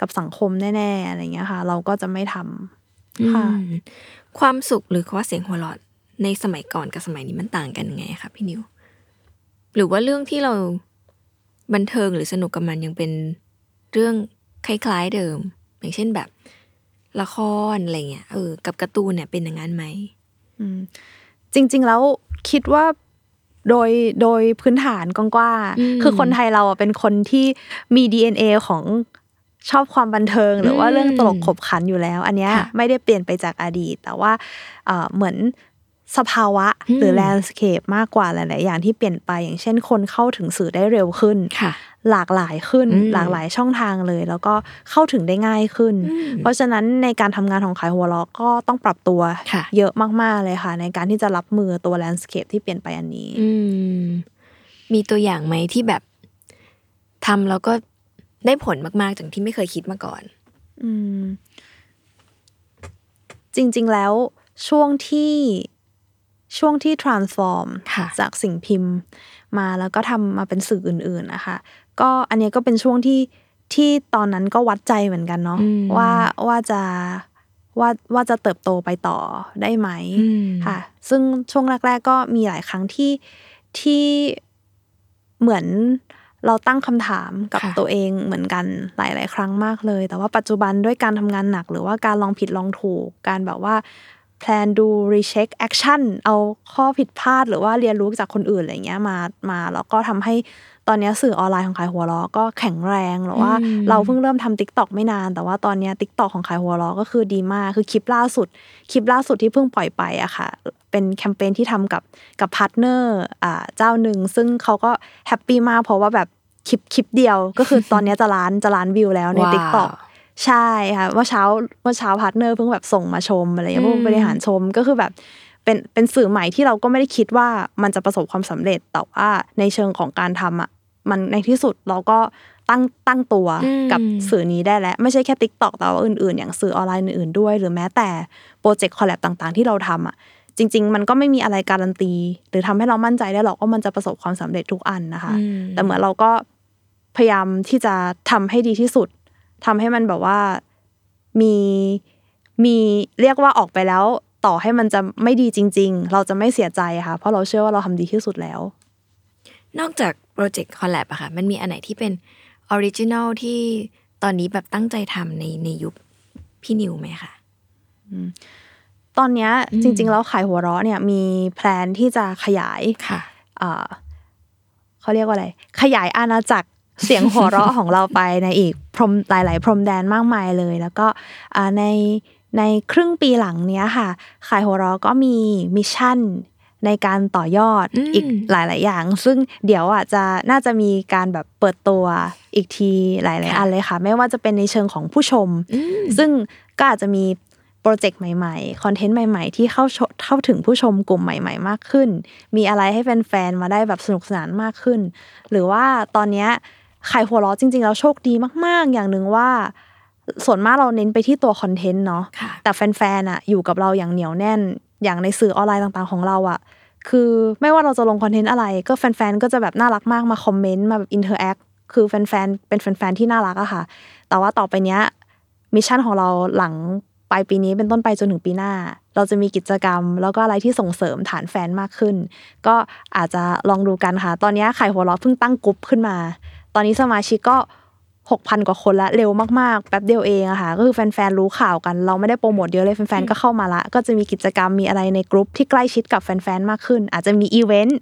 กับสังคมแน่ๆอะไรเงี้ยค่ะ เราก็จะไม่ทำค่ะอืมความสุขหรือว่าเสียงหัวเราะในสมัยก่อนกับสมัยนี้มันต่างกันยังไงคะพี่นิว หรือว่าเรื่องที่เราบันเทิงหรือสนุกกับมันยังเป็นเรื่องคล้ายๆเดิม อย่างเช่นแบบ ละครอะไรเงี้ยเออกับการ์ตูนเนี่ยเป็นอย่างนั้นไหมอืมจริง ๆ แล้วคิดว่าโดยโดยพื้นฐานกว้างอืมๆคือคนไทยเราอะเป็นคนที่มี DNA ของชอบความบันเทิง หรือว่าอืมเรื่องตลกขบขันอยู่แล้ว อันเนี้ยค่ะไม่ได้เปลี่ยนไปจากอดีต แต่ว่าเอ่อเหมือน สภาวะอืมหรือ landscape มากกว่าหลาย ๆ อย่างที่เปลี่ยนไปอย่างเช่นคนเข้าถึงสื่อได้เร็วขึ้นค่ะหลากหลายขึ้นอืมหลากหลายช่องทางเลย แล้วก็เข้าถึงได้ง่ายขึ้นอืมเพราะฉะนั้นในการทำงานของขายหัวเราะก็ต้องปรับตัวค่ะเยอะมาก ๆ เลยค่ะ ในการที่จะรับมือตัว landscape ที่เปลี่ยนไปอันนี้อืมมีตัวอย่างไหมที่แบบทำแล้วก็ได้ผลมากๆจากที่ไม่เคยคิดมาก่อน อืม จริง ๆ แล้วช่วงที่ ช่วงที่ transform ค่ะจากสิ่งพิมพ์มาแล้วก็ทำมาเป็นสื่ออื่น ๆนะคะ ก็อันเนี้ยก็เป็นช่วงที่ที่ตอนนั้นก็วัดใจเหมือนกันเนาะอืมว่าว่าจะว่าว่าจะเติบโตไปต่อได้ไหมอืมค่ะ ซึ่งช่วงแรก ๆ ก็มีหลายครั้งที่ที่เหมือนเราตั้งคำถามกับค่ะตัวเองเหมือนกันหลาย ๆ ครั้งมากเลย แต่ว่าปัจจุบันด้วยการทำงานหนัก หรือว่าการลองผิดลองถูก การแบบว่า plan do recheck action เอาข้อผิดพลาดหรือว่าเรียนรู้จากคนอื่นอะไรเงี้ยมามาแล้วก็ทำให้ตอนเนี้ยสื่อออนไลน์ของขายหัวเราะก็แข็งแรงหรือว่าอืมเราเพิ่งเริ่มทำ TikTok ไม่นาน แต่ว่าตอนเนี้ TikTok ของขายหัวเราะก็คือดีมากคือคลิปล่าสุด คลิปล่าสุดที่เพิ่งปล่อยไปอะค่ะเป็นแคมเปญที่ทำกับกับ partner อ่าเจ้าหนึ่งซึ่งเขาก็ happy มากเพราะว่าแบบคลิปคลิปเดียวก็คือตอนเนี้ยจะล้านจะล้านวิวแล้วในว้าว TikTok ใช่ค่ะเมื่อเช้าเมื่อเช้า partner เพิ่งแบบส่งมาชมอะไรอย่างเงี้ยอืมผู้บริหารชมก็คือแบบเป็นเป็นสื่อใหม่ที่เราก็ไม่ได้คิดว่ามันจะประสบความสำเร็จแต่ว่าในเชิงของการทำอะมันในที่สุดเราก็ตั้งตั้งตัวอืมกับสื่อนี้ได้แล้ว ไม่ใช่แค่ Tik t o อกแต่ว่าอื่นๆ อย่างสื่อออนไลน์อื่นๆด้วย หรือแม้แต่โปรเจกต์ collab ต่างๆ ที่เราทำอะจริง ๆ มันก็ไม่มีอะไรการันตี หรือทำให้เรามั่นใจได้หรอกว่ามันจะประสบความสำเร็จทุกอันนะคะอืมแต่เหมือนเราก็พยายามที่จะทำให้ดีที่สุด ทำให้มันแบบว่ามีมีเรียกว่าออกไปแล้ว ต่อให้มันจะไม่ดีจริง ๆ เราจะไม่เสียใจค่ะ เพราะเราเชื่อว่าเราทำดีที่สุดแล้ว นอกจากโปรเจกต์ collab อะค่ะมันมีอันไหนที่เป็น original ที่ตอนนี้แบบตั้งใจทำในในยุคพี่นิวไหมคะตอนเนี้ยอืมจริง ๆ แล้วขายหัวเราะเนี่ยมี plan ที่จะขยายค่ะอ่าเขาเรียกว่าอะไร ขยายอาณาจักร เสียงหัวเราะของเราไปในอีกพรมหลาย ๆ พรมแดนมากมายเลย แล้วก็อ่าในในครึ่งปีหลังเนี้ยค่ะขายหัวเราะก็มีmission ในการต่อยอดอืมอีกหลาย ๆ อย่าง ซึ่งเดี๋ยวอะจะน่าจะมีการแบบเปิดตัวอีกทีหลาย ๆ อันเลยค่ะ ไม่ว่าจะเป็นในเชิงของผู้ชมอืมซึ่งก็อาจจะมีโปรเจกต์ใหม่ ๆ content ใหม่ ๆ ที่เข้าชเข้าถึงผู้ชมกลุ่มใหม่ ๆ มากขึ้น มีอะไรให้แฟน ๆ มาได้แบบสนุกสนานมากขึ้น หรือว่าตอนเนี้ย ขายหัวเราะจริงๆแล้วโชคดีมาก ๆ อย่างหนึ่งว่า ส่วนมากเราเน้นไปที่ตัว content เนาะค่ะแต่แฟนๆอะอยู่กับเราอย่างเหนียวแน่น อย่างในสื่อออนไลน์ต่างๆของเราอะคือไม่ว่าเราจะลงคอนเทนต์อะไร ก็แฟนๆก็จะแบบน่ารักมากมาคอมเมนต์มาแบบ interact คือแฟนๆเป็นแฟนๆที่น่ารักอะค่ะ แต่ว่าต่อไปเนี้ย mission ของเราหลังปลายปีนี้เป็นต้นไปจนถึงปีหน้า เราจะมีกิจกรรม แล้วก็อะไรที่ส่งเสริมฐานแฟนมากขึ้น ก็อาจจะลองดูกันค่ะ ตอนเนี้ยขายหัวเราะเพิ่งตั้งกรุ๊ปขึ้นมา ตอนนี้สมาชิกก็6,000กว่าคนละเร็วมากๆ แป๊บเดียวเองอะค่ะก็คือแฟนๆรู้ข่าวกัน เราไม่ได้โปรโมทเยอะเลยแฟนๆก็เข้ามาละ ก็จะมีกิจกรรมมีอะไรในกลุ่มที่ใกล้ชิดกับแฟนๆมากขึ้น อาจจะมีอีเวนต์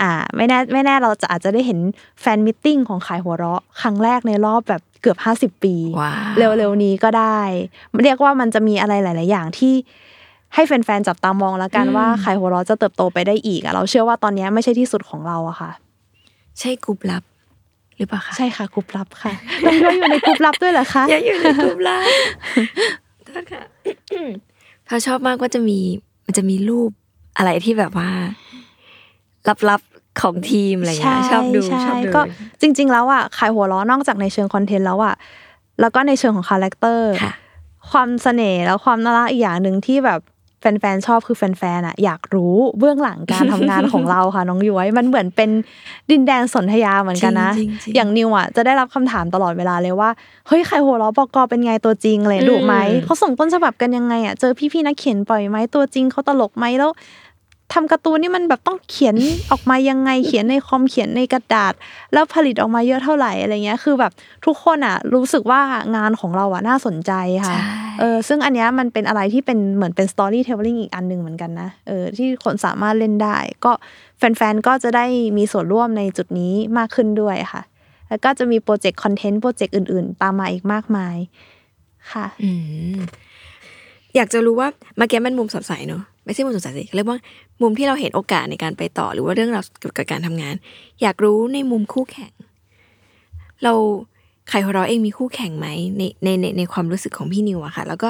อ่าไม่แน่ไม่แน่เราจะอาจจะได้เห็นแฟนมิทติ้งของขายหัวเราะ ครั้งแรกในรอบแบบเกือบ50ปีว้าวเร็วๆนี้ก็ได้ เรียกว่ามันจะมีอะไรหลาย ๆ อย่างที่ให้แฟนๆจับตามองแล้วกันว่าขายหัวเราะจะเติบโตไปได้อีกอะเราเชื่อว่าตอนเนี้ยไม่ใช่ที่สุดของเราอะค่ะ ใช่กลุ่มลับ หรือเปล่าคะใช่ค่ะกลุ่มลับค่ะเราอยู่ในกลุ่มลับด้วยเหรอคะอย่าอยู่ในกลุ่มลับโทษค่ะพาชอบมากว่าจะมีมันจะมีรูปอะไรที่แบบว่าลับๆของทีมอะไรเงี้ยชอบดูใช่ชอบดูก็จริง ๆ แล้วอะขายหัวเราะนอกจากในเชิงคอนเทนต์แล้วอะแล้วก็ในเชิงของคาแรคเตอร์ค่ะความเสน่ห์แล้วความน่ารักอีกอย่างหนึ่งที่แบบ แฟนๆชอบคือแฟนๆอะอยากรู้เบื้องหลังการทำงานของเราค่ะน้องย้อยมันเหมือนเป็นดินแดนสนธยาเหมือนกันนะจริงๆจริงๆอย่างนิวอะจะได้รับคำถามตลอดเวลาเลยว่าเฮ้ยขายหัวเราะบก.เป็นไงตัวจริงเลยดุไหมอืมเขาส่งต้นฉบับกันยังไงอะเจอพี่ๆนักเขียนบ่อยไหมตัวจริงเขาตลกไหมแล้ว ทำการ์ตูนนี่มันแบบต้องเขียนออกมายังไงเขียนในคอมเขียนในกระดาษ แล้วผลิตออกมาเยอะเท่าไหร่อะไรเงี้ยคือแบบทุกคนอะ รู้สึกว่างานของเราอะน่าสนใจค่ะใช่เออซึ่งอันเนี้ยมันเป็นอะไรที่เป็นเหมือนเป็น storytelling อีกอันหนึ่งเหมือนกันนะเออที่คนสามารถเล่นได้ ก็แฟนๆก็จะได้มีส่วนร่วมในจุดนี้มากขึ้นด้วยค่ะ แล้วก็จะมีโปรเจกต์คอนเทนต์โปรเจกต์อื่น ๆ ตามมาอีกมากมายค่ะอืมอยากจะรู้ว่าเมื่อกี้มันมุมสดใสเนอะ ไม่ใช่มุมสดใสสิเรียกว่ามุมที่เราเห็นโอกาสในการไปต่อ หรือว่าเรื่องราวเกี่ยวกับการทำงาน อยากรู้ในมุมคู่แข่ง เราไข่หัวเราะเองมีคู่แข่งไหมในในในในความรู้สึกของพี่นิวอะค่ะ แล้วก็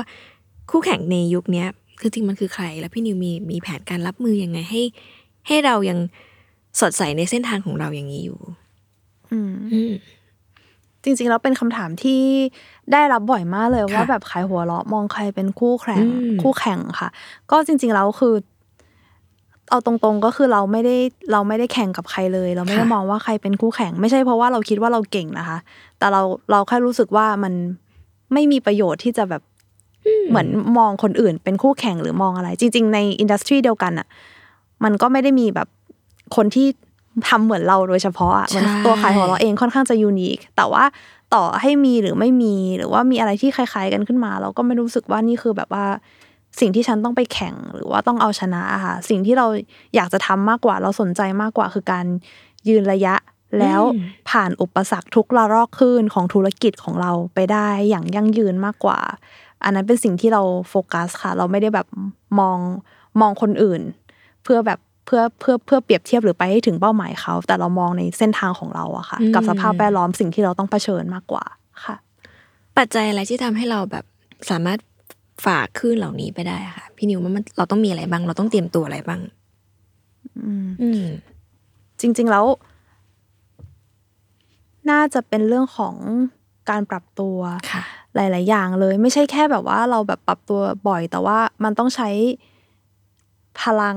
คู่แข่งในยุคเนี้ยคือจริงมันคือใคร แล้วพี่นิวมีมีแผนการรับมือยังไงให้ ให้เรายังสดใสในเส้นทางของเราอย่างนี้อยู่ อืมอืม จริง ๆ แล้วเป็นคำถามที่ได้รับบ่อยมากเลยค่ะว่าแบบขายหัวเราะมองใครเป็นคู่แข่งอืมคู่แข่งค่ะ ก็จริง ๆ แล้วคือ เอาตรงๆก็คือเราไม่ได้เราไม่ได้แข่งกับใครเลย เราไม่ได้มองว่าใครเป็นคู่แข่ง ไม่ใช่เพราะว่าเราคิดว่าเราเก่งนะคะ แต่เราเราแค่รู้สึกว่ามันไม่มีประโยชน์ที่จะแบบเหมือนมองคนอื่นเป็นคู่แข่งหรือมองอะไร จริง ๆ ในอินดัสทรีเดียวกันอะ มันก็ไม่ได้มีแบบคนที่ ทำเหมือนเราโดยเฉพาะอะใช่มันตัวขายหัวเราะเองค่อนข้างจะยูนิคแต่ว่าต่อให้มีหรือไม่มีหรือว่ามีอะไรที่คล้าย ๆ กันขึ้นมา เราก็ไม่รู้สึกว่านี่คือแบบว่า สิ่งที่ฉันต้องไปแข่งหรือว่าต้องเอาชนะอะค่ะ สิ่งที่เราอยากจะทำมากกว่าเราสนใจมากกว่าคือการยืนระยะแล้วผ่านอุปสรรคทุกระลอกคลื่นของธุรกิจของเราไปได้อย่างยั่งยืนมากกว่า อันนั้นเป็นสิ่งที่เราโฟกัสค่ะ เราไม่ได้แบบมองมองคนอื่น เพื่อแบบเพื่อเพื่อเพื่อเปรียบเทียบหรือไปให้ถึงเป้าหมายเขา แต่เรามองในเส้นทางของเราอะค่ะอืมกับสภาพแวดล้อมสิ่งที่เราต้องเผชิญมากกว่าค่ะ ปัจจัยอะไรที่ทำให้เราแบบสามารถฝ่าคลื่นเหล่านี้ไปได้อะค่ะ พี่นิวว่ามันเราต้องมีอะไรบ้าง เราต้องเตรียมตัวอะไรบ้าง อืมจริง ๆแล้ว น่าจะเป็นเรื่องของการปรับตัวค่ะหลาย ๆ อย่างเลย ไม่ใช่แค่แบบว่าเราแบบปรับตัวบ่อย แต่ว่ามันต้องใช้ พลัง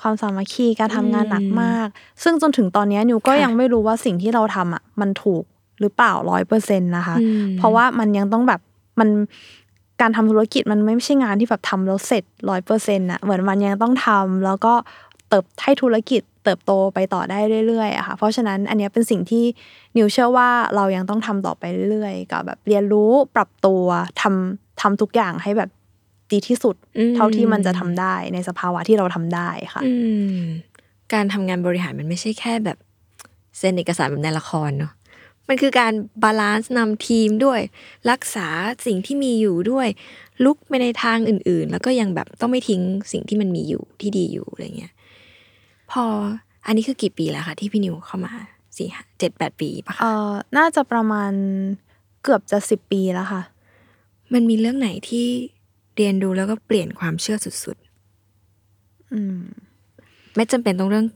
ความสามัคคีการทำงานหนักมาก ซึ่งจนถึงตอนเนี้ยนิวก็ค่ะยังไม่รู้ว่าสิ่งที่เราทำอะมันถูกหรือเปล่าร้อยเปอร์เซ็นต์นะคะอืมเพราะว่ามันยังต้องแบบมันการทำธุรกิจมันไม่ใช่งานที่แบบทำแล้วเสร็จร้อยเปอร์เซ็นต์อะเหมือนมันยังต้องทำแล้วก็เติบให้ธุรกิจเติบโตไปต่อได้เรื่อยๆอะค่ะเพราะฉะนั้นอันเนี้ยเป็นสิ่งที่นิวเชื่อว่าเรายังต้องทำต่อไปเรื่อยๆ กับแบบเรียนรู้ปรับตัวทำทำทุกอย่างให้แบบ ดีที่สุดอืมเท่าที่มันจะทำได้ในสภาวะที่เราทำได้ค่ะอืมการทำงานบริหารมันไม่ใช่แค่แบบเซ็นเอกสารแบบในละครเนาะมันคือการ balance นำทีมด้วย รักษาสิ่งที่มีอยู่ด้วย บุกไปในทางอื่น ๆ แล้วก็ยังแบบต้องไม่ทิ้งสิ่งที่มันมีอยู่ที่ดีอยู่อะไรเงี้ยพออันนี้คือกี่ปีแล้วคะที่พี่นิวเข้ามาสี่ห้าเจ็ดแปดปีปะคะเอ่อน่าจะประมาณเกือบจะสิบปีแล้วค่ะ มันมีเรื่องไหนที่ เรียนรู้แล้วก็เปลี่ยนความเชื่อสุดอืมๆไม่จำเป็นต้องเรื่อง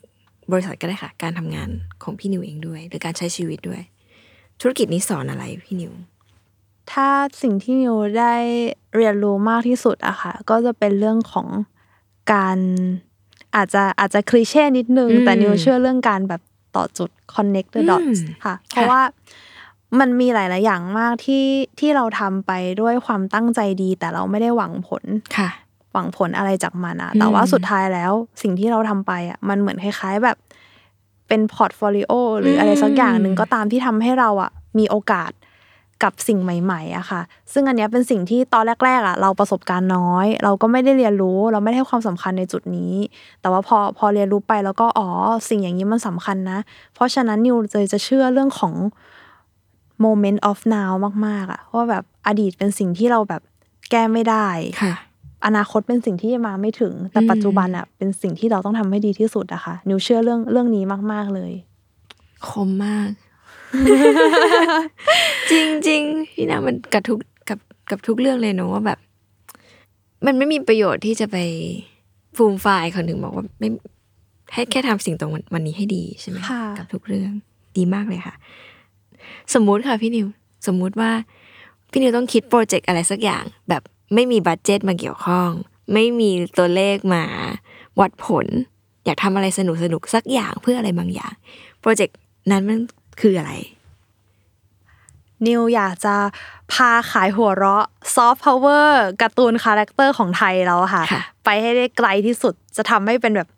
บริษัทก็ได้ค่ะ การทำงานของพี่นิวเองด้วย หรือการใช้ชีวิตด้วย ธุรกิจนี้สอนอะไรพี่นิว ถ้าสิ่งที่นิวได้เรียนรู้มากที่สุดอะค่ะ ก็จะเป็นเรื่องของการอาจจะอาจจะ cliché นิดนึงอืมแต่นิวเชื่อเรื่องการแบบต่อจุด connect the อืม dots ค่ะ เพราะว่า มันมีหลาย ๆ อย่างมากที่ที่เราทำไปด้วยความตั้งใจดี แต่เราไม่ได้หวังผลค่ะ หวังผลอะไรจากมันอะอืมแต่ว่าสุดท้ายแล้วสิ่งที่เราทำไปอะมันเหมือนคล้าย ๆ แบบเป็น portfolio หรืออะไรสักอย่างหนึ่งก็ตามที่ทำให้เราอะมีโอกาสกับสิ่งใหม่ๆอะค่ะ ซึ่งอันเนี้ยเป็นสิ่งที่ตอนแรก ๆอะเราประสบการณ์น้อย เราก็ไม่ได้เรียนรู้ เราไม่ได้ให้ความสำคัญในจุดนี้ แต่ว่าพอพอเรียนรู้ไปแล้วก็อ๋อสิ่งอย่างนี้มันสำคัญนะ เพราะฉะนั้นนิวเลยจะเชื่อเรื่องของ moment of now มากๆอะว่าแบบอดีตเป็นสิ่งที่เราแบบแก้ไม่ได้ค่ะ อนาคตเป็นสิ่งที่มาไม่ถึง แต่อืมปัจจุบันอะเป็นสิ่งที่เราต้องทำให้ดีที่สุดอะค่ะนิวเชื่อเรื่องเรื่องนี้มาก ๆเลย คมมาก จริงจริงๆพี่นามันกับทุกกับกับทุกเรื่องเลยเนอะว่าแบบ มันไม่มีประโยชน์ที่จะไปฟูมฟายคนถึงบอกว่าไม่ให้แค่ทำสิ่งตรงวันนี้ให้ดีใช่ไหมค่ะกับทุกเรื่องดีมากเลยค่ะ สมมุติค่ะพี่นิว สมมุติว่า พี่นิวต้องคิดโปรเจกต์อะไรสักอย่าง แบบไม่มี budget มาเกี่ยวข้อง ไม่มีตัวเลขมาวัดผล อยากทำอะไรสนุกสนุกๆสักอย่างเพื่ออะไรบางอย่าง โปรเจกต์นั้นมันคืออะไร นิวอยากจะพาขายหัวเราะซอฟต์พาวเวอร์การ์ตูนคาแรคเตอร์ของไทยเราอะค่ะค่ะ ไปให้ได้ไกลที่สุดจะทำให้เป็นแบบ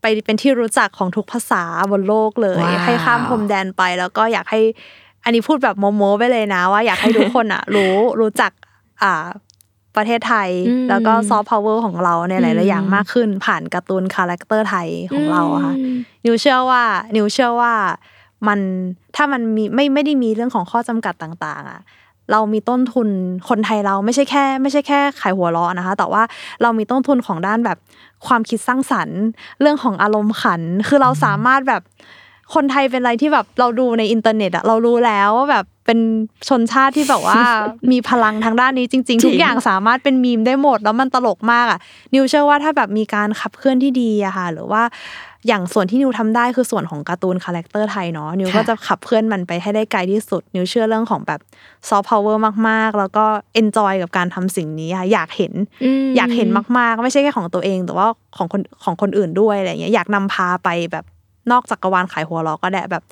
ไปเป็นที่รู้จักของทุกภาษาบนโลกเลยว้าวให้ข้ามพรมแดนไปแล้วก็อยากให้ อันนี้พูดแบบมโนไปเลยนะ ว่าอยากให้ทุกคนอะรู้รู้จักอ่าประเทศไทยอืมแล้วก็ซอฟต์พาวเวอร์ของเราในหลาย ๆ อย่างมากขึ้น ผ่านการ์ตูนคาแรคเตอร์ไทยของเราอะค่ะอืมนิวเชื่อว่า นิวเชื่อว่ามันถ้ามันมีไม่ไม่ได้มีเรื่องของข้อจำกัดต่าง ๆ อะเรามีต้นทุนคนไทยเราไม่ใช่แค่ ไม่ใช่แค่ขายหัวเราะนะคะ แต่ว่าเรามีต้นทุนของด้านแบบความคิดสร้างสรรค์ เรื่องของอารมณ์ขัน คือเราสามารถแบบ คนไทยเป็นอะไรที่แบบเราดูในอินเทอร์เน็ตอะเรารู้แล้วว่าแบบเป็นชนชาติที่แบบว่ามีพลังทางด้านนี้จริงจริง ๆ ทุกอย่างสามารถเป็นมีมได้หมด แล้วมันตลกมากอะนิวเชื่อว่าถ้าแบบมีการขับเคลื่อนที่ดีอะค่ะ หรือว่าอย่างส่วนที่นิวทำได้คือส่วนของการ์ตูนคาแรคเตอร์ไทยเนาะนิวก็จะขับเคลื่อนมันไปให้ได้ไกลที่สุด นิวเชื่อเรื่องของแบบซอฟต์พาวเวอร์มากๆ แล้วก็ enjoy กับการทำสิ่งนี้ค่ะอยากเห็นมอยากเห็นมากๆ ไม่ใช่แค่ของตัวเอง แต่ว่าของคนของคนอื่นด้วยอะไรเงี้ยอยากนำพาไปแบบ นอกจักรวาลขายหัวเราะก็ได้แบบ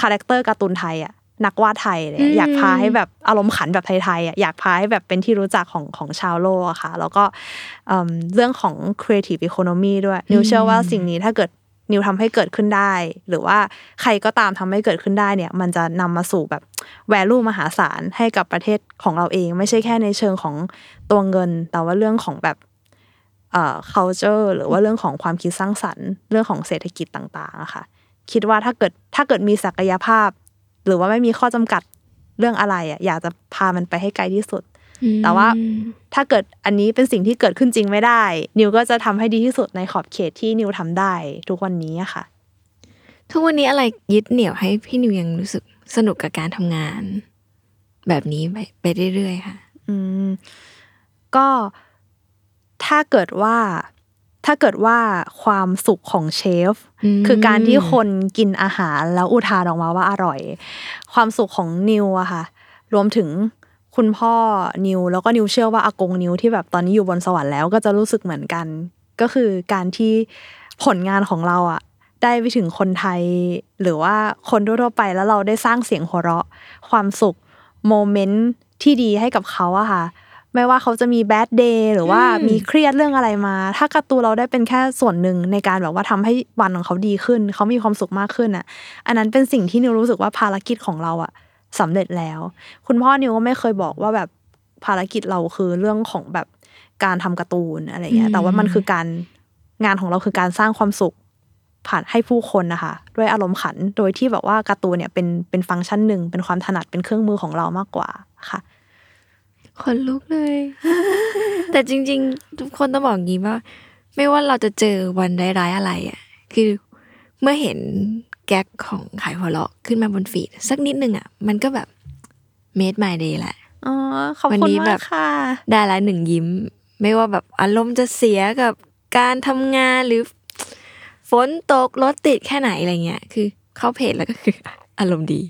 คาแรคเตอร์การ์ตูนไทยอะนักวาดไทยเลยอยากพาให้แบบอารมณ์ขันแบบไทยๆอะอยากพาให้แบบเป็นที่รู้จักของของชาวโลกอะค่ะ แล้วก็เอิ่มเรื่องของ creative economy ด้วยนิวเชื่อว่าสิ่งนี้ถ้าเกิดนิวทำให้เกิดขึ้นได้ หรือว่าใครก็ตามทำให้เกิดขึ้นได้เนี่ย มันจะนำมาสู่แบบ value มหาศาลให้กับประเทศของเราเอง ไม่ใช่แค่ในเชิงของตัวเงิน แต่ว่าเรื่องของแบบเอ่อ culture หรือว่าเรื่องของความคิดสร้างสรรค์ เรื่องของเศรษฐกิจต่างๆอะค่ะ คิดว่าถ้าเกิดถ้าเกิดมีศักยภาพ หรือว่าไม่มีข้อจำกัดเรื่องอะไรอะอยากจะพามันไปให้ไกลที่สุด แต่ว่าถ้าเกิดอันนี้เป็นสิ่งที่เกิดขึ้นจริงไม่ได้ นิวก็จะทำให้ดีที่สุดในขอบเขตที่นิวทำได้ ทุกวันนี้อะค่ะ ทุกวันนี้อะไรยึดเหนี่ยวให้พี่นิวยังรู้สึกสนุกกับการทำงาน แบบนี้ไปไปเรื่อยๆค่ะ อืมก็ ถ้าเกิดว่าถ้าเกิดว่าความสุขของเชฟอืมคือการที่คนกินอาหารแล้วอุทานออกมาว่าอร่อย ความสุขของนิวอะค่ะ รวมถึงคุณพ่อนิวแล้วก็นิวเชื่อว่าอากงนิวที่แบบตอนนี้อยู่บนสวรรค์แล้วก็จะรู้สึกเหมือนกัน ก็คือการที่ผลงานของเราอะได้ไปถึงคนไทย หรือว่าคนทั่วๆไปแล้วเราได้สร้างเสียงหัวเราะ ความสุขโมเมนต์ที่ดีให้กับเขาอะค่ะ ไม่ว่าเขาจะมีแบดเดย์หรือว่าอืมมีเครียดเรื่องอะไรมา ถ้าการ์ตูนเราได้เป็นแค่ส่วนหนึ่งในการแบบว่าทำให้วันของเขาดีขึ้น เขามีความสุขมากขึ้นอะ อันนั้นเป็นสิ่งที่นิวรู้สึกว่าภารกิจของเราอะสำเร็จแล้ว คุณพ่อนิวก็ไม่เคยบอกว่าแบบภารกิจเราคือเรื่องของแบบการทำการ์ตูนอะไรเงี้ย แต่ว่ามันคือการงานของเราคือการสร้างความสุขผ่านให้ผู้คนนะคะด้วยอารมณ์ขัน โดยที่แบบว่าการ์ตูนเนี่ยเป็นเป็นฟังก์ชันหนึ่งเป็นความถนัดเป็นเครื่องมือของเรามากกว่าค่ะ คนลุกเลย แต่จริง ๆ ทุกคนต้องบอกอย่างนี้ว่า ไม่ว่าเราจะเจอวันร้ายๆอะไรอะ คือเมื่อเห็นแก๊กของขายหัวเราะขึ้นมาบนฟีดสักนิดนึงอะ มันก็แบบ made my day แหละอ๋อขอบวันคุณนี้แบมากบค่ะได้ละหนึ่งยิ้ม ไม่ว่าแบบอารมณ์จะเสียกับการทำงานหรือ ฝนตกรถติดแค่ไหนอะไรเงี้ย คือเข้าเพจแล้วก็คืออารมณ์ดี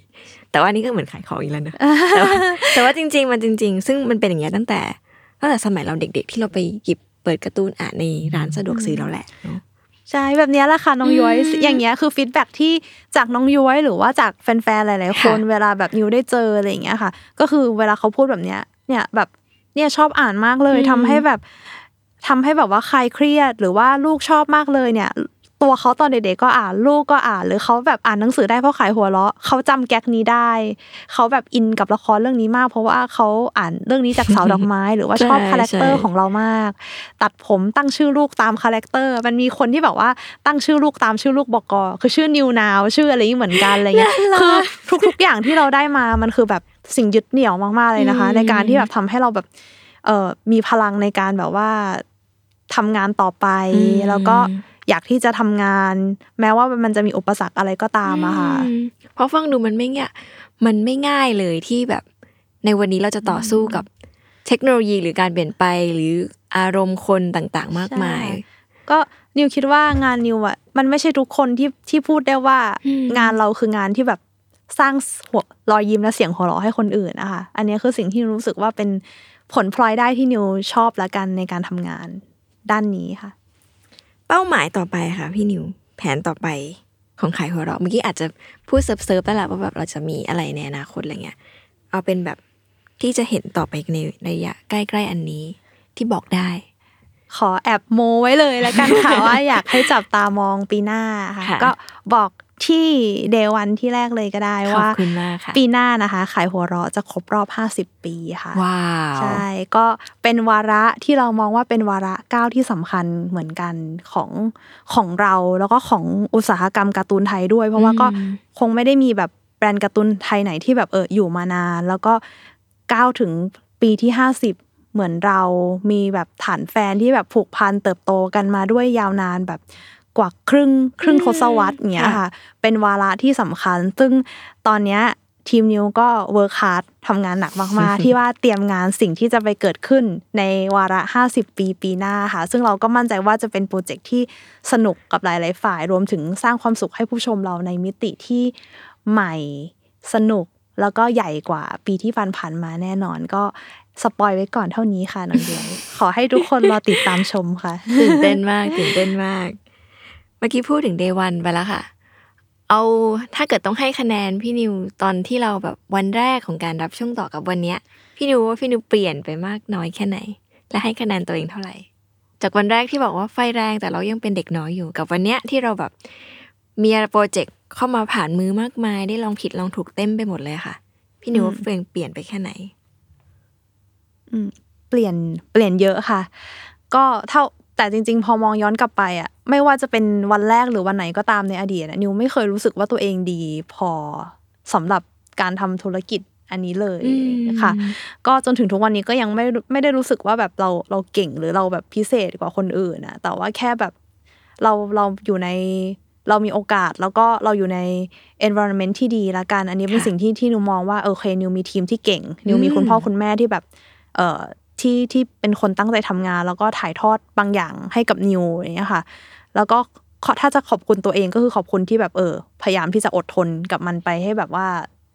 แต่ว่านี่ก็เหมือนขายของอีกแล้วเนอะแต่ว่าแต่ว่าจริง ๆ มันจริง ๆ ซึ่งมันเป็นอย่างเงี้ยตั้งแต่ตั้งแต่สมัยเราเด็ก ๆ ที่เราไปหยิบเปิดการ์ตูนอ่านในร้านสะดวกซื้อเราแหละเนอะใช่แบบเนี้ยแหละค่ะน้องย้อยอืมอย่างเงี้ยคือฟีดแบ็กที่จากน้องย้อยหรือว่าจากแฟนๆหลายๆคนค่ะเวลาแบบนิวได้เจออะไรอย่างเงี้ยค่ะ ก็คือเวลาเขาพูดแบบเนี้ยเนี่ยแบบเนี่ยชอบอ่านมากเลยทำให้แบบทำให้แบบว่าคลายเครียดหรือว่าลูกชอบมากเลยเนี่ย ตัวเขาตอนเด็กๆก็อ่านลูกก็อ่านหรือเขาแบบอ่านหนังสือได้เพราะขายหัวเราะเขาจำแก๊กนี้ได้เขาแบบอินกับละครเรื่องนี้มาก เพราะว่าเขาอ่านเรื่องนี้จากสาวดอกไม้ หรือว่าชอบใช่คาแรคเตอร์ใช่ของเรามาก ตัดผมตั้งชื่อลูกตามคาแรคเตอร์ มันมีคนที่แบบว่าตั้งชื่อลูกตามชื่อลูกบก.คือชื่อนิวนาวชื่ออะไรเหมือนกันอะไรเงี้ยคือทุกๆอย่างที่เราได้มามันคือแบบสิ่งยึดเหนี่ยวมากๆเลยนะคะอืมในการที่แบบทำให้เราแบบเอ่อมีพลังในการแบบว่าทำงานต่อไปแล้วก็ อยากที่จะทำงาน แม้ว่ามันจะมีอุปสรรคอะไรก็ตามอะค่ะอืมเพราะฟังดูมันไม่ง่ายมันไม่ง่ายเลยที่แบบในวันนี้เราจะต่อสู้กับเทคโนโลยีหรือการเปลี่ยนไปหรืออารมณ์คนต่างๆ มากมายใช่ก็นิวคิดว่างานนิวอะมันไม่ใช่ทุกคนที่ที่พูดได้ว่าอืมงานเราคืองานที่แบบสร้างหัวรอยยิ้มและเสียงหัวเราะให้คนอื่นนะคะอันนี้คือสิ่งที่นิวรู้สึกว่าเป็นผลพลอยได้ที่นิวชอบละกันในการทำงานด้านนี้ค่ะ เป้าหมายต่อไปค่ะพี่นิวแผนต่อไปของขายหัวเราะเมื่อกี้อาจจะพูดเซิร์ฟๆไปแล้วว่าแบบเราจะมีอะไรในอนาคตอะไรเงี้ยเอาเป็นแบบที่จะเห็นต่อไปในระยะใกล้ๆอันนี้ที่บอกได้ ขอแอบโมไว้เลยแล้วกันค่ะว่าอยากให้จับตามองปีหน้าค่ะค่ะก็บอก ที่เดวันที่แรกเลยก็ได้ขอบว่าคุณมากค่ะปีหน้านะคะ ขายหัวเราะจะครบรอบ 50 ปีค่ะว้าวใช่ก็เป็นวาระที่เรามองว่าเป็นวาระก้าวที่สำคัญเหมือนกันของของเราแล้วก็ของอุตสาหกรรมการ์ตูนไทยด้วย เพราะว่าก็คงไม่ได้มีแบบแบรนด์การ์ตูนไทยไหนที่แบบเอออยู่มานาน แล้วก็ก้าวถึงปีที่ 50เหมือนเรามีแบบฐานแฟนที่แบบผูกพันเติบโตกันมาด้วยยาวนานแบบ กว่าครึ่งครึ่งทศวรรษเนี้ยค่ะเป็นวาระที่สำคัญ ซึ่งตอนเนี้ยทีมนิวก็ work hard ทำงานหนักมาก ๆ ที่ว่าเตรียมงานสิ่งที่จะไปเกิดขึ้นในวาระ 50 ปีปีหน้าค่ะ ซึ่งเราก็มั่นใจว่าจะเป็นโปรเจกต์ที่สนุกกับหลาย ๆ ฝ่าย รวมถึงสร้างความสุขให้ผู้ชมเราในมิติที่ใหม่สนุกแล้วก็ใหญ่กว่าปีที่ผ่านๆมาแน่นอนก็ spoil ไว้ก่อนเท่านี้ค่ะน้องเดียวขอให้ทุกคนรอติดตามชมค่ะตื่นเต้นมากตื่นเต้นมาก เมื่อกี้พูดถึงเดวันไปแล้วค่ะ เอาถ้าเกิดต้องให้คะแนนพี่นิวตอนที่เราแบบวันแรกของการรับช่วงต่อกับวันเนี้ย พี่นิวว่าพี่นิวเปลี่ยนไปมากน้อยแค่ไหน และให้คะแนนตัวเองเท่าไหร่ จากวันแรกที่บอกว่าไฟแรงแต่เรายังเป็นเด็กน้อยอยู่กับวันเนี้ยที่เราแบบมีโปรเจกต์เข้ามาผ่านมือมากมาย ได้ลองผิดลองถูกเต็มไปหมดเลยค่ะ พี่นิวว่าเปลี่ยนเปลี่ยนไปแค่ไหนเปลี่ยนเปลี่ยนเยอะค่ะ ก็เท่า แต่จริง ๆ พอมองย้อนกลับไปอะไม่ว่าจะเป็นวันแรกหรือวันไหนก็ตามในอดีตอะนิวไม่เคยรู้สึกว่าตัวเองดีพอสำหรับการทำธุรกิจอันนี้เลยอืมค่ะ ก็จนถึงทุกวันนี้ก็ยังไม่ไม่ได้รู้สึกว่าแบบเราเราเก่งหรือเราแบบพิเศษกว่าคนอื่นนะแต่ว่าแค่แบบเราเราอยู่ในเรามีโอกาสแล้วก็เราอยู่ใน environment ที่ดีละกัน อันนี้เป็นค่ะสิ่งที่ที่นิวมองว่าเออโอเคนิวมีทีมที่เก่งนิวมีคุณพ่อคุณแม่ที่แบบเอ่อ ที่ที่เป็นคนตั้งใจทำงาน แล้วก็ถ่ายทอดบางอย่างให้กับนิวอย่างเงี้ยค่ะ แล้วก็ถ้าจะขอบคุณตัวเองก็คือขอบคุณที่แบบเออ พยายามที่จะอดทนกับมันไปให้แบบว่า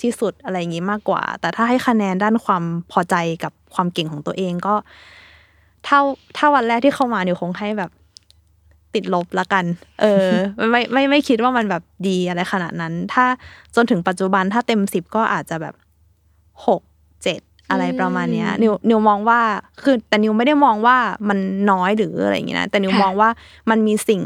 ที่สุดอะไรอย่างงี้มากกว่า แต่ถ้าให้คะแนนด้านความพอใจกับความเก่งของตัวเองก็เท่าถ้าวันแรกที่เข้ามานิวคงให้แบบติดลบละกัน เออ ไม่ไม่ไม่คิดว่ามันแบบดีอะไรขนาดนั้น ถ้าจนถึงปัจจุบันถ้าเต็มสิบก็อาจจะแบบหกเจ็ด อะไรประมาณเนี้ยอืมนิวนิวมองว่าคือแต่นิวไม่ได้มองว่ามันน้อยหรืออะไรอย่างงี้นะแต่นิวค่ะมองว่ามันมีสิ่ง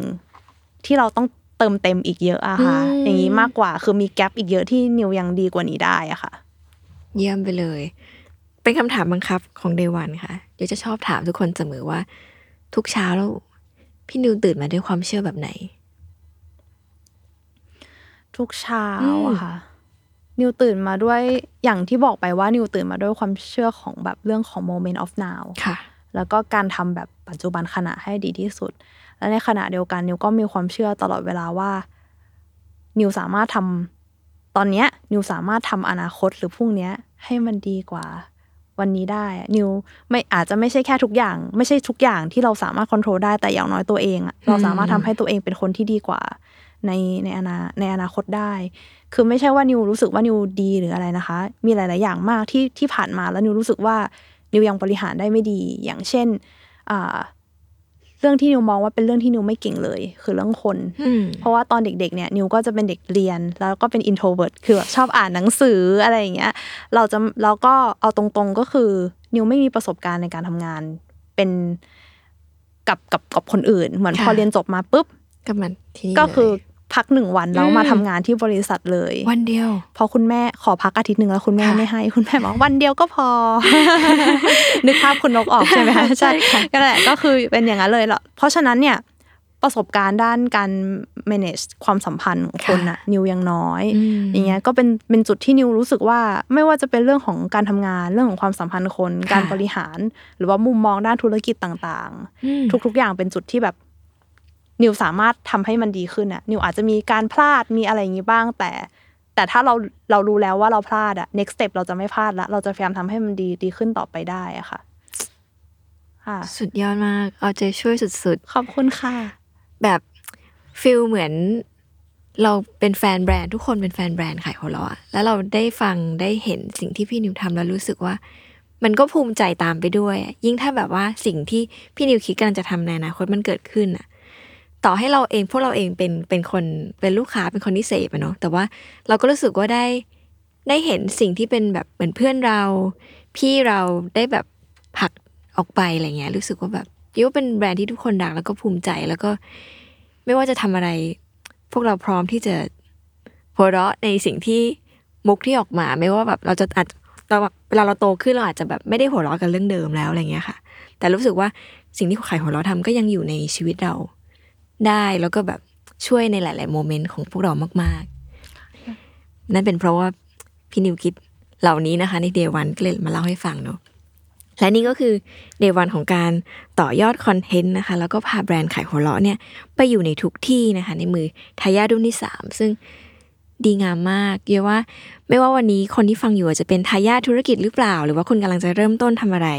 ที่เราต้องเติมเต็มอีกเยอะอะค่ะอืมอย่างนี้มากกว่าคือมีแกลบอีกเยอะที่นิวยังดีกว่านี้ได้อะค่ะ เยี่ยมไปเลย เป็นคำถามบังคับของเดวันค่ะเดี๋ยวจะชอบถามทุกคนเสมอว่า ทุกเช้าแล้วพี่นิวตื่นมาด้วยความเชื่อแบบไหน ทุกเช้าอืมอะค่ะ นิวตื่นมาด้วยอย่างที่บอกไปว่านิวตื่นมาด้วยความเชื่อของแบบเรื่องของ moment of now ค่ะ แล้วก็การทำแบบปัจจุบันขณะให้ดีที่สุด และในขณะเดียวกันนิวก็มีความเชื่อตลอดเวลาว่า นิวสามารถทำตอนเนี้ย นิวสามารถทำอนาคตหรือพรุ่งเนี้ยให้มันดีกว่าวันนี้ได้อะนิวไม่อาจจะไม่ใช่แค่ทุกอย่าง ไม่ใช่ทุกอย่างที่เราสามารถควบคุมได้แต่อย่างน้อยตัวเองอะเราสามารถทำให้ตัวเองเป็นคนที่ดีกว่า ในในอนาในอนาคตได้ คือไม่ใช่ว่านิวรู้สึกว่านิวดีหรืออะไรนะคะ มีหลาย ๆ อย่างมากที่ที่ผ่านมาแล้วนิวรู้สึกว่านิวยังบริหารได้ไม่ดี อย่างเช่นอ่าเรื่องที่นิวมองว่าเป็นเรื่องที่นิวไม่เก่งเลย คือเรื่องคนอืมเพราะว่าตอนเด็ก ๆ เนี่ยนิวก็จะเป็นเด็กเรียน แล้วก็เป็น introvert คือแบบชอบอ่านหนังสืออะไรอย่างเงี้ย เราจะเราก็เอาตรงๆก็คือ นิวไม่มีประสบการณ์ในการทำงานเป็นกับกับกับคนอื่น เหมือนค่ะพอเรียนจบมาปุ๊บ ก็มันที่นี่ก็คือเลยพักหนึ่งวันแล้วอืมมาทำงานที่บริษัทเลย วันเดียว พอคุณแม่ขอพักอาทิตย์หนึ่งแล้วคุณแม่ค่ะไม่ให้คุณแม่บอกว่าวันเดียวก็พอ นึกภาพคุณนกออกใช่ไหมคะใช่ค่ะก็แหละก็คือเป็นอย่างนั้นเลยแล้วเพราะฉะนั้นเนี่ยประสบการณ์ด้านการ manage ความสัมพันธ์ของคนน่ะนิวยังน้อยอืมอย่างเงี้ยก็เป็นเป็นจุดที่นิวรู้สึกว่าไม่ว่าจะเป็นเรื่องของการทำงานเรื่องของความสัมพันธ์คนค่ะการบริหาร หรือว่ามุมมองด้านธุรกิจต่างอืมๆทุกๆอย่างเป็นจุดที่แบบ นิวสามารถทำให้มันดีขึ้นอะนิวอาจจะมีการพลาดมีอะไรอย่างนี้บ้าง แต่ แต่ถ้าเราเรารู้แล้วว่าเราพลาดอะ next step เราจะไม่พลาดละเราจะพยายามทำให้มันดีดีขึ้นต่อไปได้อะค่ะค่ะสุดยอดมาก เอาใจช่วยสุดขอบคุณค่ะๆแบบฟิลเหมือนเราเป็นแฟนแบรนด์ทุกคนเป็นแฟนแบรนด์ขายของเราอะแล้วเราได้ฟังได้เห็นสิ่งที่พี่นิวทำแล้วรู้สึกว่า มันก็ภูมิใจตามไปด้วยอะยิ่งถ้าแบบว่าสิ่งที่พี่นิวคิดกำลังจะทำในอนาคตมันเกิดขึ้นอะ ต่อให้เราเองพวกเราเองเป็นเป็นคนเป็นลูกค้าเป็นคนที่เสพเนาะแต่ว่าเราก็รู้สึกว่าได้ได้เห็นสิ่งที่เป็นแบบเหมือนเพื่อนเรา พี่เราได้แบบผลักออกไปอะไรเงี้ยรู้สึกว่าแบบยิ่งว่าเป็นแบรนด์ที่ทุกคนรักแล้วก็ภูมิใจแล้วก็ไม่ว่าจะทำอะไร พวกเราพร้อมที่จะหัวเราะในสิ่งที่มุกที่ออกมา ไม่ว่าแบบเราจะอาจเราเวลาเราโตขึ้นเราอาจจะแบบไม่ได้หัวเราะกันเรื่องเดิมแล้วอะไรเงี้ยค่ะ แต่รู้สึกว่าสิ่งที่ขายหัวเราะทำก็ยังอยู่ในชีวิตเรา ได้แล้วก็แบบช่วยในหลาย ๆ โมเมนต์ของพวกเรามาก ๆ นั่นเป็นเพราะว่าพี่นิวคิดเหล่านี้นะคะ ในเดวันก็เลยมาเล่าให้ฟังเนาะและนี่ก็คือเดวันของการต่อยอดคอนเทนต์นะคะ แล้วก็พาแบรนด์ขายหัวเราะเนี่ยไปอยู่ในทุกที่นะคะ ในมือทายาทรุ่นที่ 3 ซึ่งดีงามมากเยอะว่า ไม่ว่าวันนี้คนที่ฟังอยู่จะเป็นทายาทธุรกิจหรือเปล่า หรือว่าคุณกำลังจะเริ่มต้นทำอะไร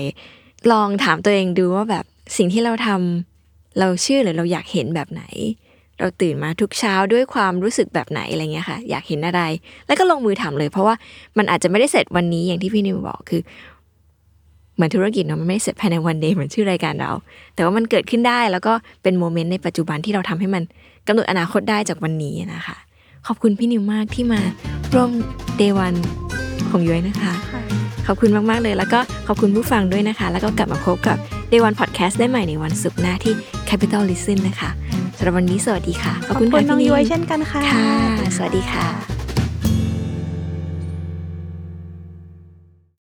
ลองถามตัวเองดูว่าแบบสิ่งที่เราทำ เราเชื่อหรือเราอยากเห็นแบบไหน เราตื่นมาทุกเช้าด้วยความรู้สึกแบบไหนอะไรเงี้ยค่ะ อยากเห็นอะไร แล้วก็ลงมือทำเลย เพราะว่ามันอาจจะไม่ได้เสร็จวันนี้อย่างที่พี่นิวบอกคือเหมือนธุรกิจเนาะมันไม่เสร็จภายในวันเดย์เหมือนชื่อรายการเรา แต่ว่ามันเกิดขึ้นได้แล้วก็เป็นโมเมนต์ในปัจจุบันที่เราทำให้มันกำหนดอนาคตได้จากวันนี้นะคะ ขอบคุณพี่นิวมากที่มาร่วมเดวันของย้อยนะคะ ขอบคุณมาก ๆ เลย แล้วก็ขอบคุณผู้ฟังด้วยนะคะ แล้วก็กลับมาพบกับ Day One Podcast ได้ใหม่ในวันศุกร์หน้าที่ Capital Listen นะคะสำหรับวันนี้สวัสดีค่ะ ขอบคุณน้องพี่ย้วยวเช่นกันค่ะค่ะ สวัสดีค่ะ